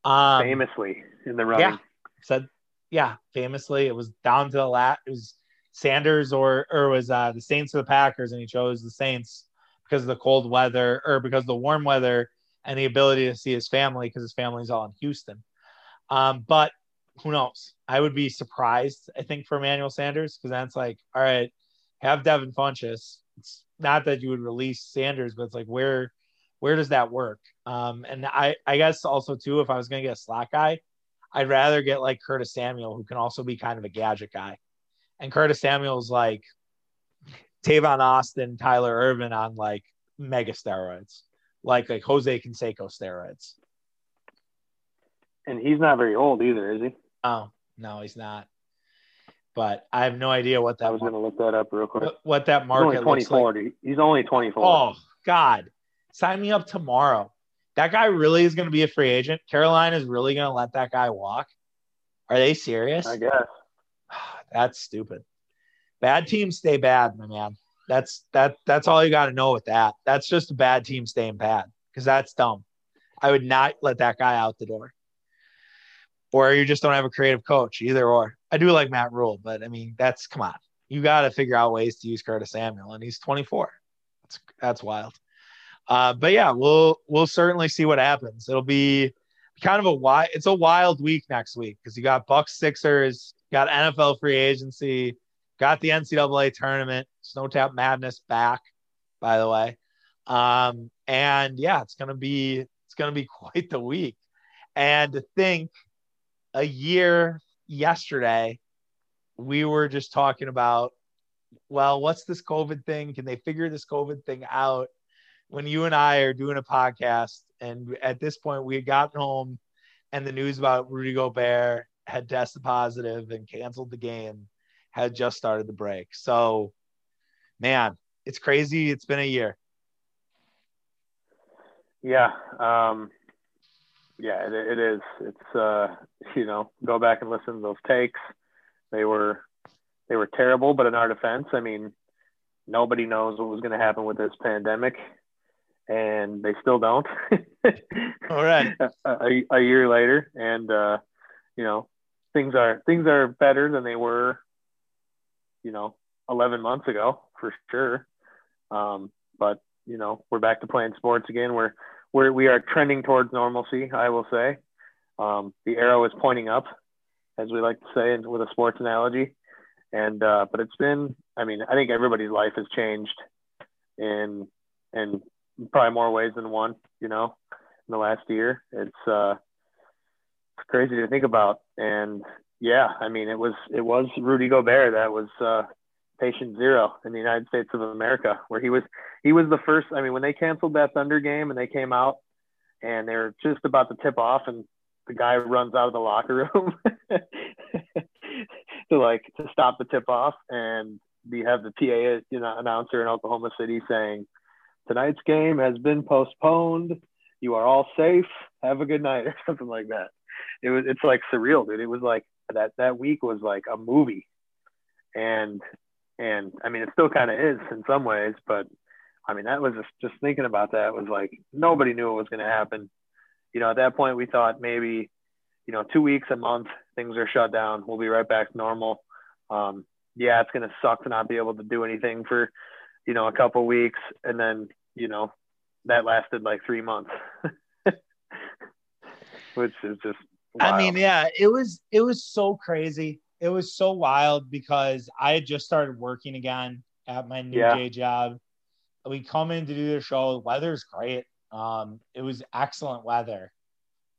Um, famously in the running. Yeah, said, yeah, famously, it was down to the lat. It was Sanders or or was uh, the Saints or the Packers, and he chose the Saints because of the cold weather or because of the warm weather and the ability to see his family because his family's all in Houston. Um, but who knows? I would be surprised, I think, for Emmanuel Sanders, because that's like, all right, have Devin Funchess. It's not that you would release Sanders, but it's like where where does that work? Um, and I, I guess also too, if I was gonna get a slot guy, I'd rather get like Curtis Samuel, who can also be kind of a gadget guy. And Curtis Samuel's like Tavon Austin, Tyler Ervin on like mega steroids, like like Jose Canseco steroids. And he's not very old either, is he? Oh no, he's not. But I have no idea what that. I was going to look that up real quick. What, what that market he's only 24. Like. He's only 24. Oh God, sign me up tomorrow. That guy really is going to be a free agent. Carolina is really going to let that guy walk. Are they serious? I guess. [sighs] That's stupid. Bad teams stay bad, my man. That's that. That's all you got to know with that. That's just a bad team staying bad because that's dumb. I would not let that guy out the door or you just don't have a creative coach, either or. I do like Matt Rhule, but I mean, that's come on. You got to figure out ways to use Curtis Samuel, and he's 24. That's that's wild. Uh, but yeah, we'll we'll certainly see what happens. It'll be kind of a wild. It's a wild week next week because you got Bucks, Sixers, got NFL free agency, got the NCAA tournament, Snow Tap Madness back, by the way. Um, and yeah, it's gonna be it's gonna be [laughs] quite the week. And to think a year yesterday, we were just talking about, well, what's this COVID thing? Can they figure this COVID thing out? When you and I are doing a podcast, and at this point, we had gotten home and the news about Rudy Gobert had tested positive and canceled the game had just started the break. So, man, it's crazy. It's been a year. Yeah. Um, yeah, it, it is. It's, uh, you know, go back and listen to those takes. They were, they were terrible, but in our defense, I mean, nobody knows what was going to happen with this pandemic and they still don't. [laughs] All right. a, a, year later, and uh, you know, things are things are better than they were, you know, 11 months ago for sure. Um, but you know, we're back to playing sports again. We're we're we are trending towards normalcy. I will say, um, the arrow is pointing up, as we like to say with a sports analogy. And uh, but it's been, I mean, I think everybody's life has changed in in probably more ways than one, you know, in the last year. It's uh it's crazy to think about. And yeah, I mean it was it was Rudy Gobert that was uh patient zero in the United States of America, where he was he was the first I mean, when they canceled that Thunder game and they came out and they are just about to tip off and the guy runs out of the locker room [laughs] to like to stop the tip off and we have the PA you know announcer in Oklahoma City saying tonight's game has been postponed. You are all safe. Have a good night, [laughs] or something like that. It was it's like surreal, dude. It was like that that week was like a movie, and and I mean it still kind of is in some ways, but I mean that was just just thinking about that was like nobody knew what was going to happen. You know, at that point we thought maybe, you know, two weeks a month things are shut down. We'll be right back to normal. Um, yeah, it's going to suck to not be able to do anything for, you know, a couple weeks, and then you know, that lasted like three months, [laughs] which is just. Wild. I mean, yeah, it was it was so crazy. It was so wild because I had just started working again at my new yeah. day job. We come in to do the show. The weather's great. Um, it was excellent weather,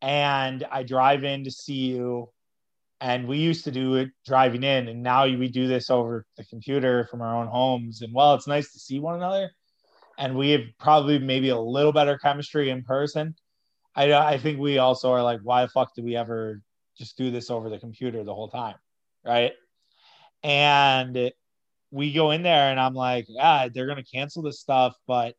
and I drive in to see you. And we used to do it driving in, and now we do this over the computer from our own homes. And well, it's nice to see one another and we have probably maybe a little better chemistry in person. I I think we also are like, why the fuck did we ever just do this over the computer the whole time, right? And we go in there, and I'm like, yeah, they're gonna cancel this stuff, but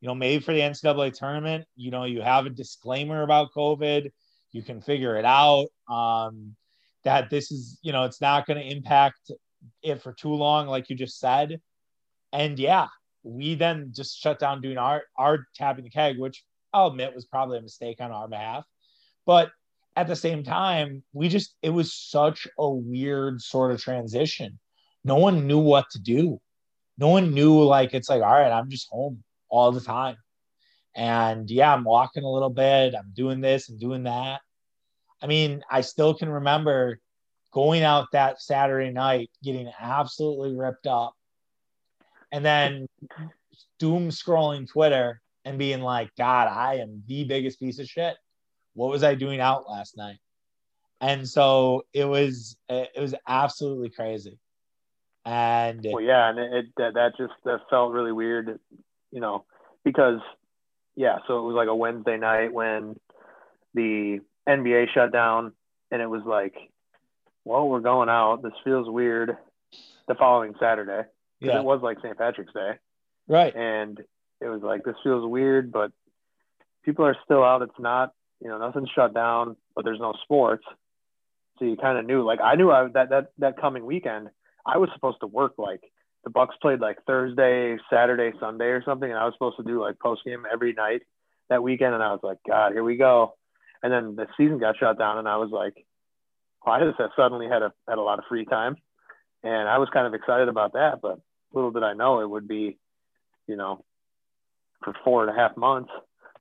you know, maybe for the NCAA tournament, you know, you have a disclaimer about COVID, you can figure it out. Um, that this is, you know, it's not going to impact it for too long, like you just said. And yeah, we then just shut down doing our our tapping the keg, which I'll admit was probably a mistake on our behalf. But at the same time, we just it was such a weird sort of transition. No one knew what to do. No one knew like it's like, all right, I'm just home all the time. And yeah, I'm walking a little bit, I'm doing this and doing that. I mean, I still can remember going out that Saturday night, getting absolutely ripped up and then doom scrolling Twitter and being like, God, I am the biggest piece of shit. What was I doing out last night? And so it was it was absolutely crazy. And well, yeah, and it, that, that just that felt really weird, you know, because yeah, so it was like a Wednesday night when the NBA shut down, and it was like, well, we're going out. This feels weird. The following Saturday, yeah. it was like St. Patrick's Day. Right. And it was like, this feels weird, but people are still out. It's not, you know, nothing's shut down, but there's no sports. So you kind of knew, like, I knew I, that, that, that coming weekend, I was supposed to work like the Bucks played like Thursday, Saturday, Sunday or something. And I was supposed to do like post game every night that weekend. And I was like, God, here we go. And then the season got shut down and I was like, well, I just suddenly had a, had a lot of free time and I was kind of excited about that, but little did I know it would be, you know, for four and a half months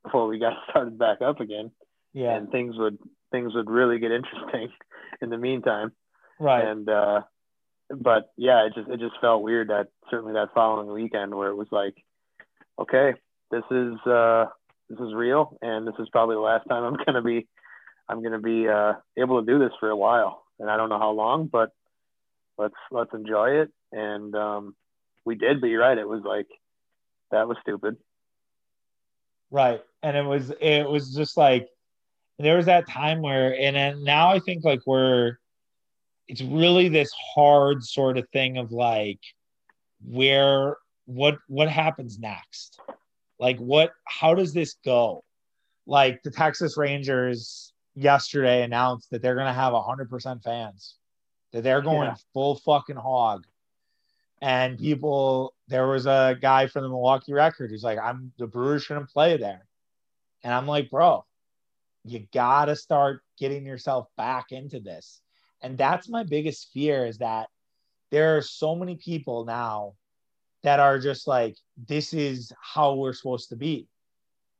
before we got [laughs] started back up again. Yeah. And things would things would really get [laughs] interesting in the meantime. Right. And uh but yeah, it just it just felt weird that certainly that following weekend where it was like, okay, this is uh this is real and this is probably the last time I'm [laughs] gonna be I'm gonna be uh able to do this for a while. And I don't know how long, but let's let's enjoy it and um we did but you're right it was like that was stupid. Right and it was it was just like there was that time where and now i think like we're it's really this hard sort of thing of like where what what happens next? Like what how does this go? Like the texas rangers yesterday announced that they're going to have 100% fans that they're going yeah. full fucking hog and people there was a guy from the milwaukee record who's like i'm the brewers shouldn't play there and i'm like bro you gotta start getting yourself back into this and that's my biggest fear is that there are so many people now that are just like, this is how we're supposed to be.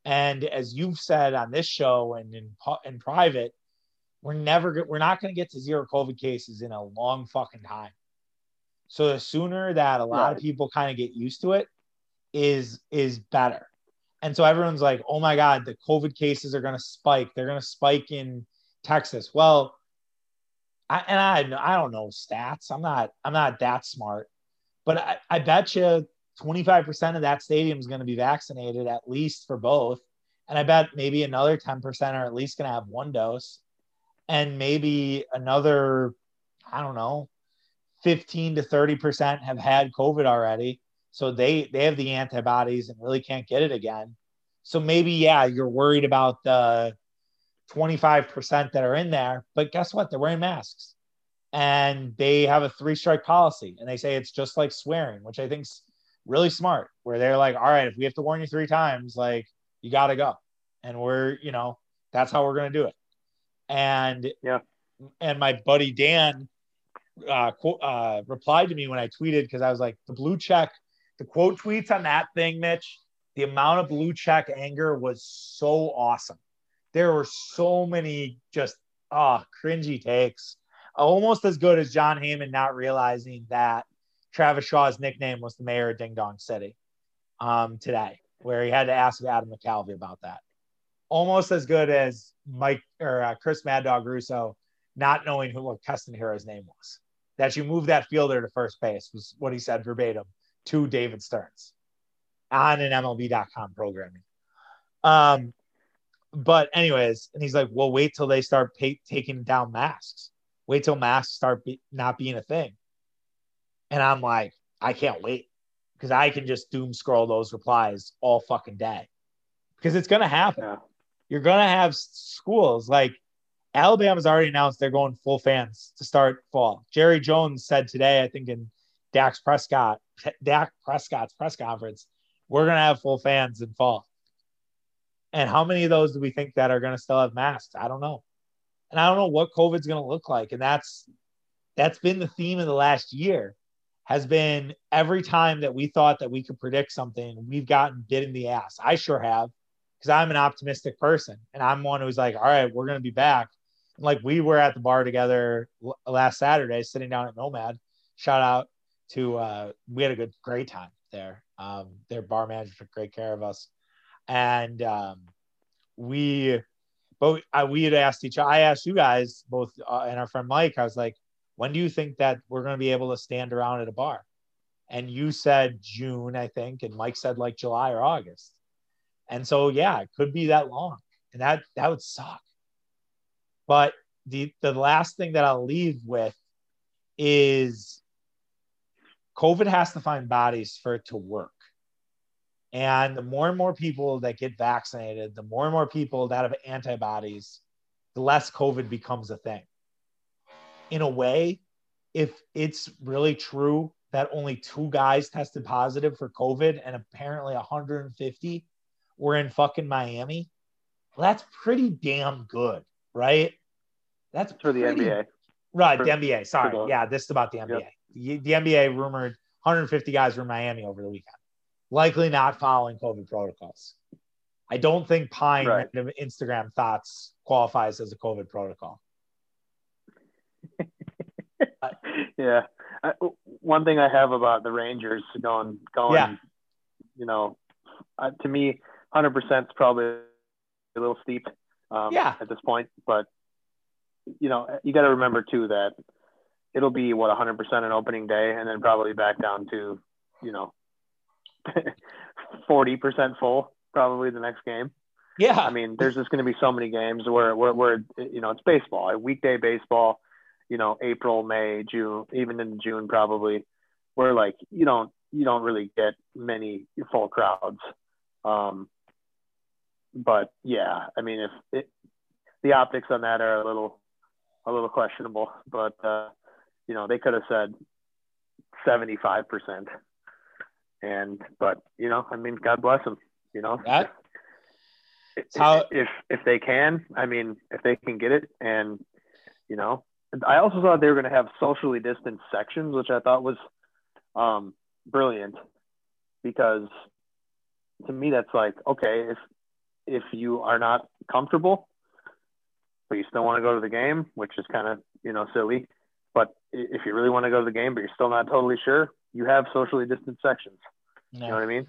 And as you've said on this show and in, in private, we're never we're not going to get to zero COVID cases in a long fucking time. So the sooner that a lot right. of people kind of get used to it is is better. And so everyone's like, "Oh my god, the COVID cases are going to spike. They're going to spike in Texas." Well, I, and I I don't know stats. I'm not I'm not that smart, but I, I bet you 25% of that stadium is going to be vaccinated at least for both. And I bet maybe another 10% are at least going to have one dose. And maybe another, I don't know, 15 to 30% have had COVID already. So they, they have the antibodies and really can't get it again. So maybe, yeah, you're worried about the 25% that are in there, but guess what? They're wearing masks and they have a three strike policy and they say it's just like swearing which i think's really smart where they're like all right if we have to warn you three times like you got to go and we're you know that's how we're going to do it and yeah and my buddy dan uh, uh, replied to me when i tweeted because i was like the blue check the quote tweets on that thing mitch the amount of blue check anger was so awesome there were so many just ah oh, cringy takes almost as good as Jon Heyman not realizing that Travis Shaw's nickname was the mayor of Ding Dong City um, today, where he had to ask Adam McCalvy about that. Almost as good as Mike or uh, Chris Mad Dog Russo not knowing who what Keston Hiura's name was. That you move that fielder to first base was what he said verbatim to David Stearns on an MLB.com programming. Um, but anyways, and he's like, "Well, wait till they start pay- taking down masks." Wait till masks start be- not being a thing. And I'm like, I can't wait because I can just doom scroll those replies all fucking day because it's going to happen. Yeah. You're going to have schools like Alabama's already announced they're going full fans to start fall. Jerry Jones said today, I think in Dax Prescott, Dak Prescott's press conference, we're going to have full fans in fall. And how many of those do we think that are going to still have masks? I don't know and I don't know what COVID's going to look like. And that's that's been the theme of the last year. Has been every time that we thought that we could predict something, we've gotten bit in the ass. I sure have, because I'm an optimistic person, and I'm one who's like, all right, we're going to be back. Like we were at the bar together last Saturday, sitting down at Nomad. Shout out to uh, we had a good, great time there. Um, their bar manager took great care of us, and um, we but we had asked each other, I asked you guys both uh, and our friend Mike, I was like, when do you think that we're going to be able to stand around at a bar? And you said June, I think, and Mike said like July or August. And so, yeah, it could be that long. And that, that would suck. But the, the last thing that I'll leave with is COVID has to find bodies for it to work. And the more and more people that get vaccinated, the more and more people that have antibodies, the less COVID becomes a thing. In a way, if it's really true that only two guys tested positive for COVID and apparently 150 were in fucking Miami, that's pretty damn good, right? That's for the pretty, NBA. Right, for, the NBA. Sorry. The, yeah, this is about the NBA. Yep. The, the NBA rumored 150 guys were in Miami over the weekend likely not following COVID protocols. I don't think Pine right. Instagram thoughts qualifies as a COVID protocol. [laughs] yeah. I, one thing I have about the Rangers going, going, yeah. you know, uh, to me, 100% is probably a little steep um, yeah. at this point. But, you know, you got to remember too that it'll be what 100% an opening day and then probably back down to, you know, [laughs] 40% full probably the next game. Yeah. I mean, there's just going to be so many games where, where, where, you know, it's baseball, a weekday baseball. you know, April, May, June, even in June probably, where like you don't you don't really get many full crowds. Um, but yeah, I mean, if it, the optics on that are a little a little questionable, but uh, you know, they could have said 75%. And, but, you know, I mean, God bless them, you know. That, if, how, if, if they can, I mean, if they can get it and, you know, I also thought they were going to have socially distanced sections, which I thought was um, brilliant because to me, that's like, okay, if, if you are not comfortable, but you still want to go to the game, which is kind of, you know, silly, but if you really want to go to the game, but you're still not totally sure, you have socially distanced sections. No. You know what I mean?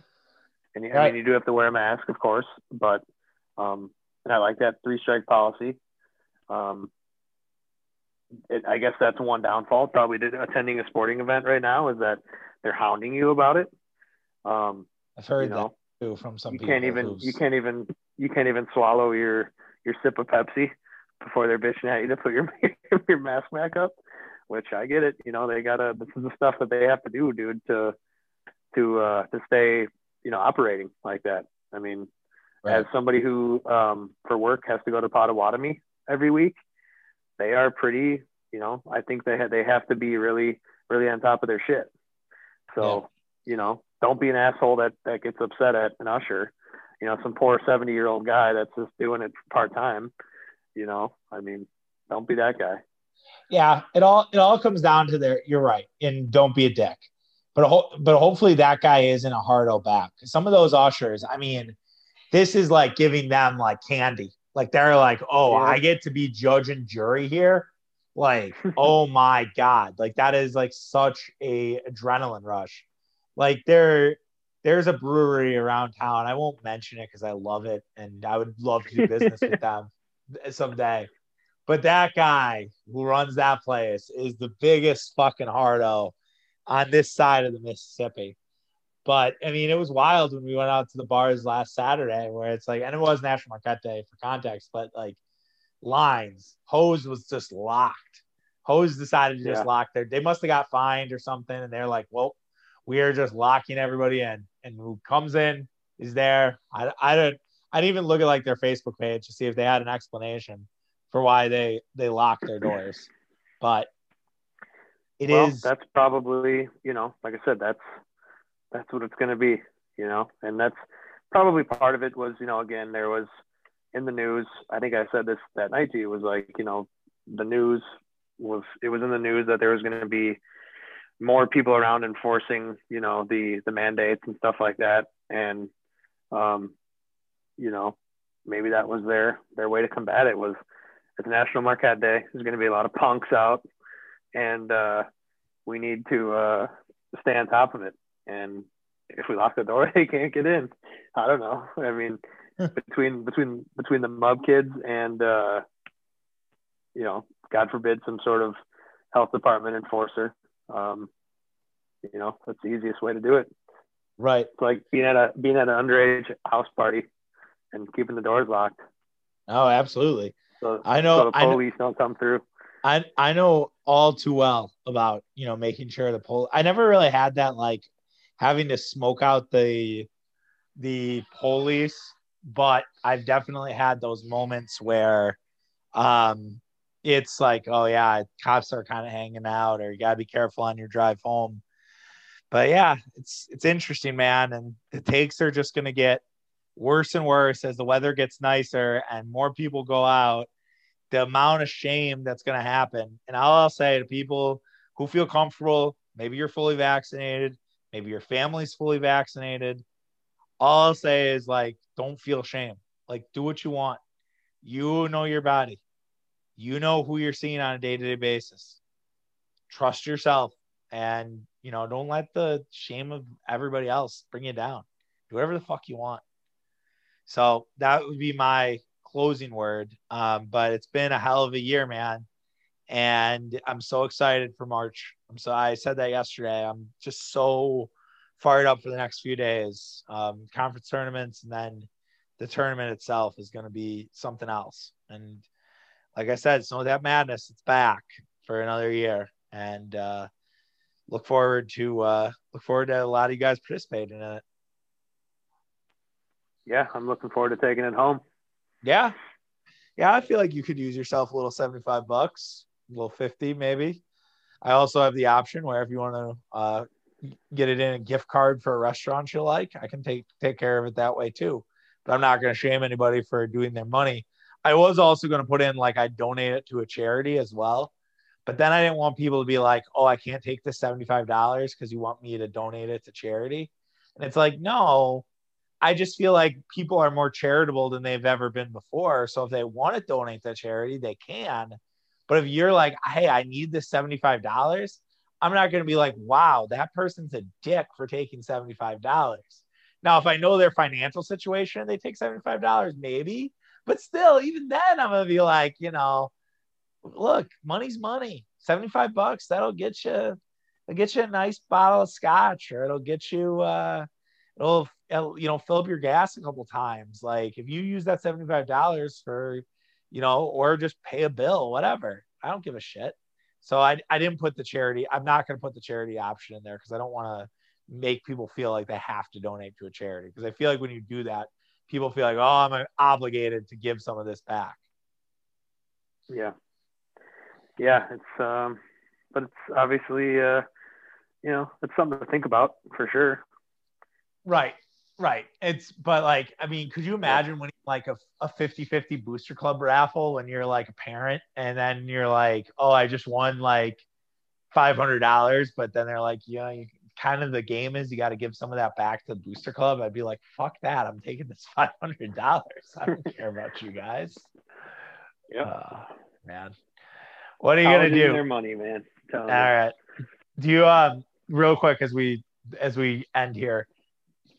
And you, right. I mean, you do have to wear a mask, of course, but um, and I like that three strike policy. Um, it, I guess that's one downfall. Probably did, attending a sporting event right now is that they're hounding you about it. Um, I've heard you know, that too from some you people. Can't even you can't even you can't even swallow your your sip of Pepsi before they're bitching at you to put your [laughs] your mask back up which I get it. You know, they gotta. This is the stuff that they have to do, dude, to to uh, to stay, you know, operating like that. I mean, right. as somebody who um, for work has to go to Potawatomi every week, they are pretty. You know, I think they have they have to be really really on top of their shit. So, yeah. you know, don't be an asshole that that gets upset at an usher. You know, some poor seventy year old guy that's just doing it part time. You know, I mean, don't be that guy yeah, it all it all comes down to there. You're right, and don't be a dick. But ho- but hopefully that guy isn't a hard O back. Some of those ushers, I mean, this is like giving them like candy. Like they're like, oh, yeah. I get to be judge and jury here. Like, [laughs] oh my god, like that is like such a adrenaline rush. Like there, there's a brewery around town. I won't mention it because I love it and I would love to do business with them [laughs] someday. But that guy who runs that place is the biggest fucking hardo on this side of the Mississippi. But I mean, it was wild when we went out to the bars last Saturday, where it's like, and it was National Marquette Day for context, but like lines, hose was just locked. Hose decided to just yeah. lock there. They must have got fined or something, and they're like, "Well, we are just locking everybody in." And who comes in is there. I, I don't. I didn't even look at like their Facebook page to see if they had an explanation for why they they lock their doors. But it well, is. That's probably you know, like I said, that's that's what it's going to be. You know, and that's probably part of it was you know again there was in the news. I think I said this that night to you was like you know the news was it was in the news that there was going to be more people around enforcing you know the the mandates and stuff like that and um you know maybe that was their their way to combat it was it's National Marquette Day. There's going to be a lot of punks out, and uh, we need to uh, stay on top of it. And if we lock the door, [laughs] they can't get in. I don't know. I mean, between between between the Mub kids and uh, you know, God forbid, some sort of health department enforcer. Um, you know, that's the easiest way to do it. Right. It's like being at a being at an underage house party and keeping the doors locked. Oh, absolutely. So I know so the police know, don't come through. I I know all too well about you know making sure the police. I never really had that like having to smoke out the the police, but I've definitely had those moments where um it's like oh yeah cops are kind of hanging out or you got to be careful on your drive home but yeah it's it's interesting man and the takes are just to get worse and worse as the weather gets nicer and more people go out. The amount of shame that's to happen. And all I'll say to people who feel comfortable, maybe you're fully vaccinated, maybe your family's fully vaccinated. All I'll say is like, don't feel shame. Like, do what you want. You know your body. You know who you're seeing on a day to day basis. Trust yourself and, you know, don't let the shame of everybody else bring you down. Do whatever the fuck you want. So that would be my closing word. Um, but it's been a hell of a year, man. And I'm so excited for March. I'm so I said that yesterday. I'm just so fired up for the next few days. Um, conference tournaments and then the tournament itself is going to be something else. And like I said, so that madness, it's back. for another year, and uh, look forward to uh, look forward to a lot of you guys participating in it. Yeah, I'm looking forward to taking it home. Yeah, yeah, I feel like you could use yourself a little seventy-five bucks, a little fifty maybe. I also have the option where if you want to uh, get it in a gift card for a restaurant you like, I can take take care of it that way too. But I'm not going to shame anybody for doing their money. I was also going to put in like I donate it to a charity as well. But then I didn't want people to be like, "Oh, I can't take the $75 because you want me to donate it to charity." And it's like, "No, I just feel like people are more charitable than they've ever been before. So if they want to donate to charity, they can. But if you're like, hey, I need this $75, I'm not going to be like, wow, that person's a dick for taking $75. Now, if I know their financial situation, they take $75, maybe. But still, even then, I'm to be like, you know, look, money's money. 75 bucks, that'll get you, it'll get you a nice bottle of scotch or it'll get you, uh, it'll, it'll you know, fill up your gas a couple times. Like if you use that $75 for, you know, or just pay a bill, whatever. I don't give a shit. So I, I didn't put the charity. I'm not going to put the charity option in there because I don't want to make people feel like they have to donate to a charity. Because I feel like when you do that, people feel like, oh, I'm obligated to give some of this back. Yeah. Yeah. It's, um, but it's obviously, uh, you know, it's something to think about for sure. Right. Right. It's but like I mean, could you imagine when like a, a 50-50 booster club raffle when you're like a parent and then you're like, oh, I just won like five hundred dollars, but then they're like, yeah, you, kind of the game is you got to give some of that back to the booster club. I'd be like, fuck that. I'm taking this [laughs] five hundred dollars. I don't care about you guys. Yeah, uh, man. What are you gonna do? Their money, man. All right. Do you um real quick as we as we end here?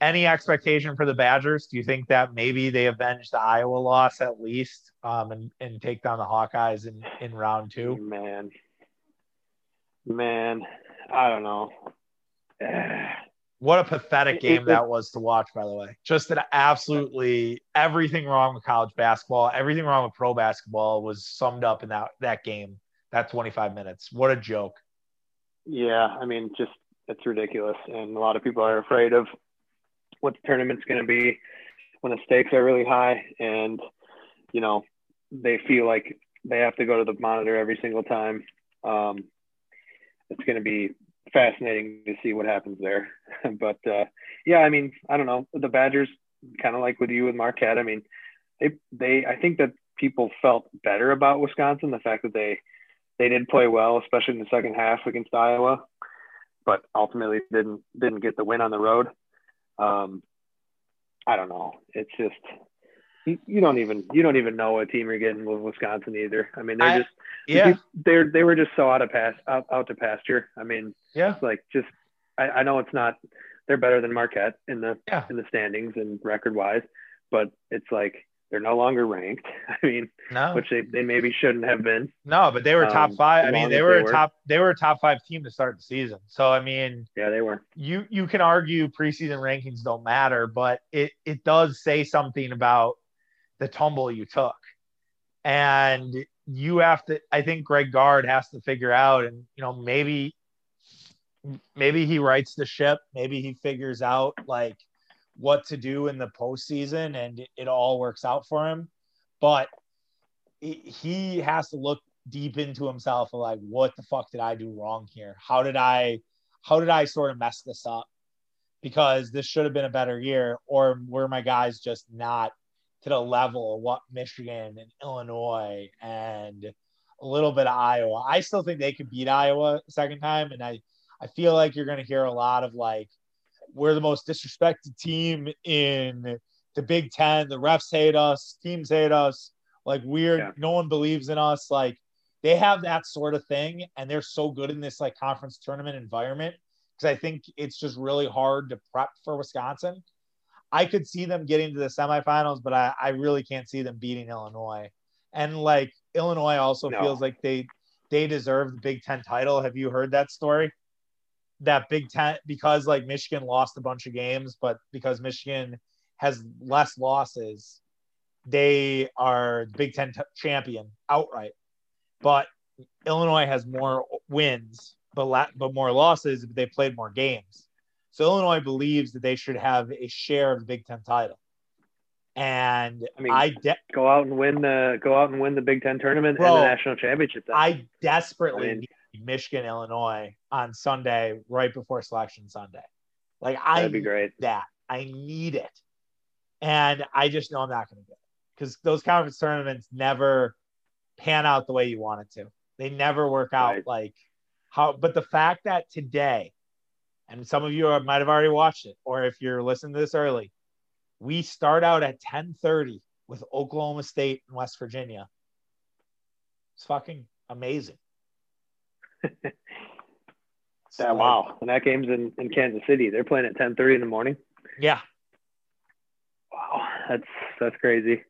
any expectation for the Badgers? Do you think that maybe they avenge the Iowa loss at least um, and, and take down the Hawkeyes in, in round two? Man, man, I don't know. [sighs] what a pathetic game that was to watch, by the way. Just that absolutely everything wrong with college basketball, everything wrong with pro basketball was summed up in that, that game, that 25 minutes. What a joke. Yeah, I mean, just it's ridiculous. And a lot of people are afraid of what the tournament's going to be when the stakes are really high and you know they feel like they have to go to the monitor every single time um, it's going to be fascinating to see what happens there. [laughs] But uh, yeah i mean i don't know. The badgers kind of like with you with marquette i mean they they i think that people felt better about wisconsin the fact that they they did play well especially in the second half against iowa but ultimately didn't didn't get the win on the road. Um, I don't know. It's just you, you, don't even you don't even know what team you're getting with Wisconsin either. I mean, they're I, just yeah they're they were just so out of pass out, out to pasture. I mean, yeah, like just I, I know it's not they're better than Marquette in the yeah. in the standings and record wise, but it's like they're no longer ranked. [laughs] I mean, no, which they, they maybe shouldn't have been. No, but they were top um, five. I mean, they were they a top they were a top five team to start the season. So I mean, yeah, they were. You you can argue preseason rankings don't matter, but it it does say something about the tumble you took, and you have to. I think Greg Gard has to figure out, and you know maybe maybe he rights the ship. Maybe he figures out like what to do in the postseason and it all works out for him. But he has to look deep into himself like, what the fuck did I do wrong here? How did I, how did I sort of mess this up? Because this should have been a better year, or were my guys just not to the level of what Michigan and Illinois and a little bit of Iowa. I still think they could beat Iowa second time, and I I feel like you're going to hear a lot of like we're the most disrespected team in the Big Ten. The refs hate us, teams hate us. Like we're yeah. no one believes in us. Like they have that sort of thing, and they're so good in this like conference tournament environment because I think it's just really hard to prep for Wisconsin. I could see them getting to the semifinals, but I, I really can't see them beating Illinois. And like Illinois also no. feels like they they deserve the Big Ten title. Have you heard that story? that Big Ten because like Michigan lost a bunch of games, but because Michigan has less losses, they are Big Ten t- champion outright. But Illinois has more wins, but la- but more losses. But they played more games. So Illinois believes that they should have a share of the Big Ten title. And I mean, I de- go out and win the go out and win the Big Ten tournament bro, and the national championship. Then. I desperately I mean, need Michigan, Illinois on Sunday, right before Selection Sunday. Like I that'd be great. That I need it, and I just know I'm not going to get it because those conference tournaments never pan out the way you want it to. They never work out right. like how. But the fact that today, and some of you are, might have already watched it, or if you're listening to this early, we start out at 10:30 with Oklahoma State and West Virginia. It's fucking amazing. [laughs] yeah, wow. And that game's in, in Kansas City. They're playing at 10:30 in the morning. Yeah. Wow, that's that's crazy.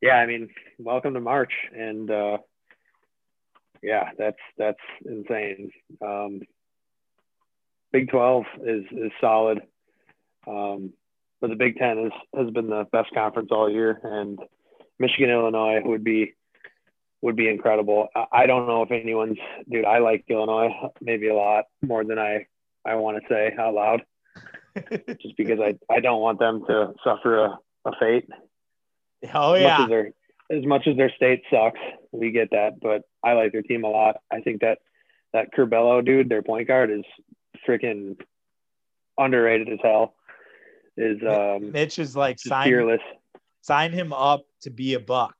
Yeah, I mean, welcome to March, and uh, yeah, that's that's insane. Um, Big 12 is is solid. Um, but the Big Ten has has been the best conference all year, and Michigan Illinois would be would be incredible. I don't know if anyone's dude. I like Illinois maybe a lot more than I I want to say out loud, [laughs] just because I I don't want them to suffer a, a fate. Oh yeah. As much as, their, as much as their state sucks, we get that, but I like their team a lot. I think that that Curbelo dude, their point guard, is freaking underrated as hell is um, Mitch is like sign, fearless. Sign him up to be a buck.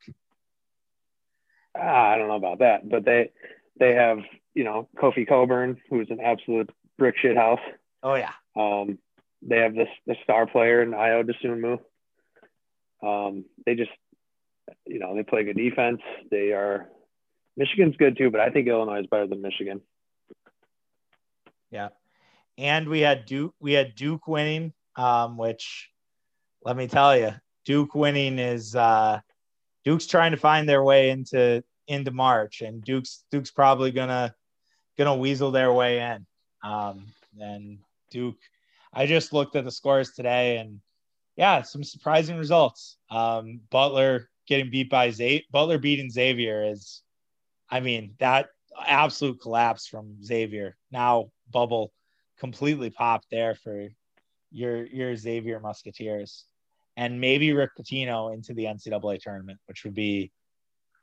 Ah, I don't know about that, but they they have you know Kofi Cockburn, who's an absolute brick shit house. Oh yeah. Um, they have this the star player in Dosunmu. Um, they just you know they play good defense. They are Michigan's good too, but I think Illinois is better than Michigan. Yeah, and we had Duke. We had Duke winning um, which let me tell you, Duke winning is uh, Duke's trying to find their way into into March, and Duke's Duke's probably gonna gonna weasel their way in. Um, and Duke, I just looked at the scores today, and yeah, some surprising results. Um, Butler getting beat by Xavier, Butler beating Xavier is, I mean, that absolute collapse from Xavier. Now bubble completely popped there for your your Xavier Musketeers and maybe Rick Pitino into the NCAA tournament, which would be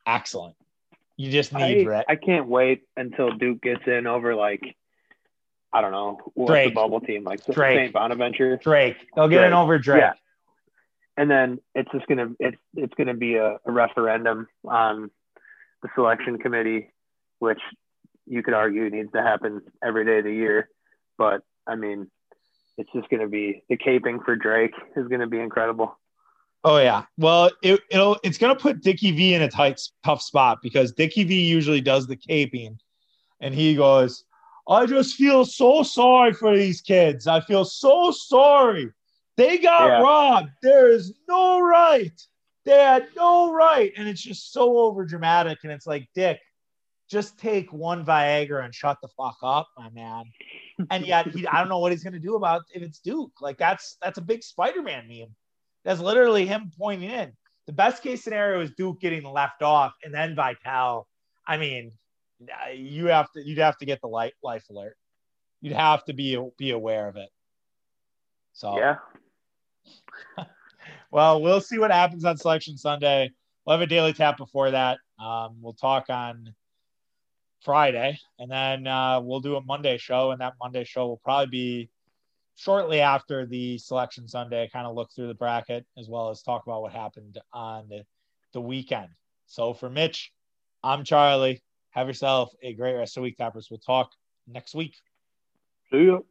excellent. You just need I, Rick. I can't wait until Duke gets in over like I don't know what's Drake. the bubble team like Drake. St. Bonaventure. Drake. They'll get Drake. in over Drake. Yeah. And then it's just gonna it's it's gonna be a, a referendum on the selection committee, which you could argue needs to happen every day of the year. But I mean, it's just going to be the caping for Drake is going to be incredible. Oh yeah. Well, it, it'll it's going to put Dickie V in a tight tough spot because Dickie V usually does the caping, and he goes, "I just feel so sorry for these kids. I feel so sorry. They got yeah. robbed. There is no right. They had no right." And it's just so over dramatic, and it's like, Dick, just take one Viagra and shut the fuck up, my man. And yet he, I don't know what he's gonna do about if it's Duke. Like that's that's a big Spider-Man meme. That's literally him pointing in. The best case scenario is Duke getting left off, and then Vitale. I mean, you have to you'd have to get the light life alert. You'd have to be be aware of it. So yeah. [laughs] well, we'll see what happens on Selection Sunday. We'll have a daily tap before that. Um, we'll talk on Friday, and then uh, we'll do a Monday show, and that Monday show will probably be shortly after the selection Sunday. Kind of look through the bracket as well as talk about what happened on the, the weekend. So for Mitch, I'm Charlie. Have yourself a great rest of the week, Tappers. We'll talk next week. See you.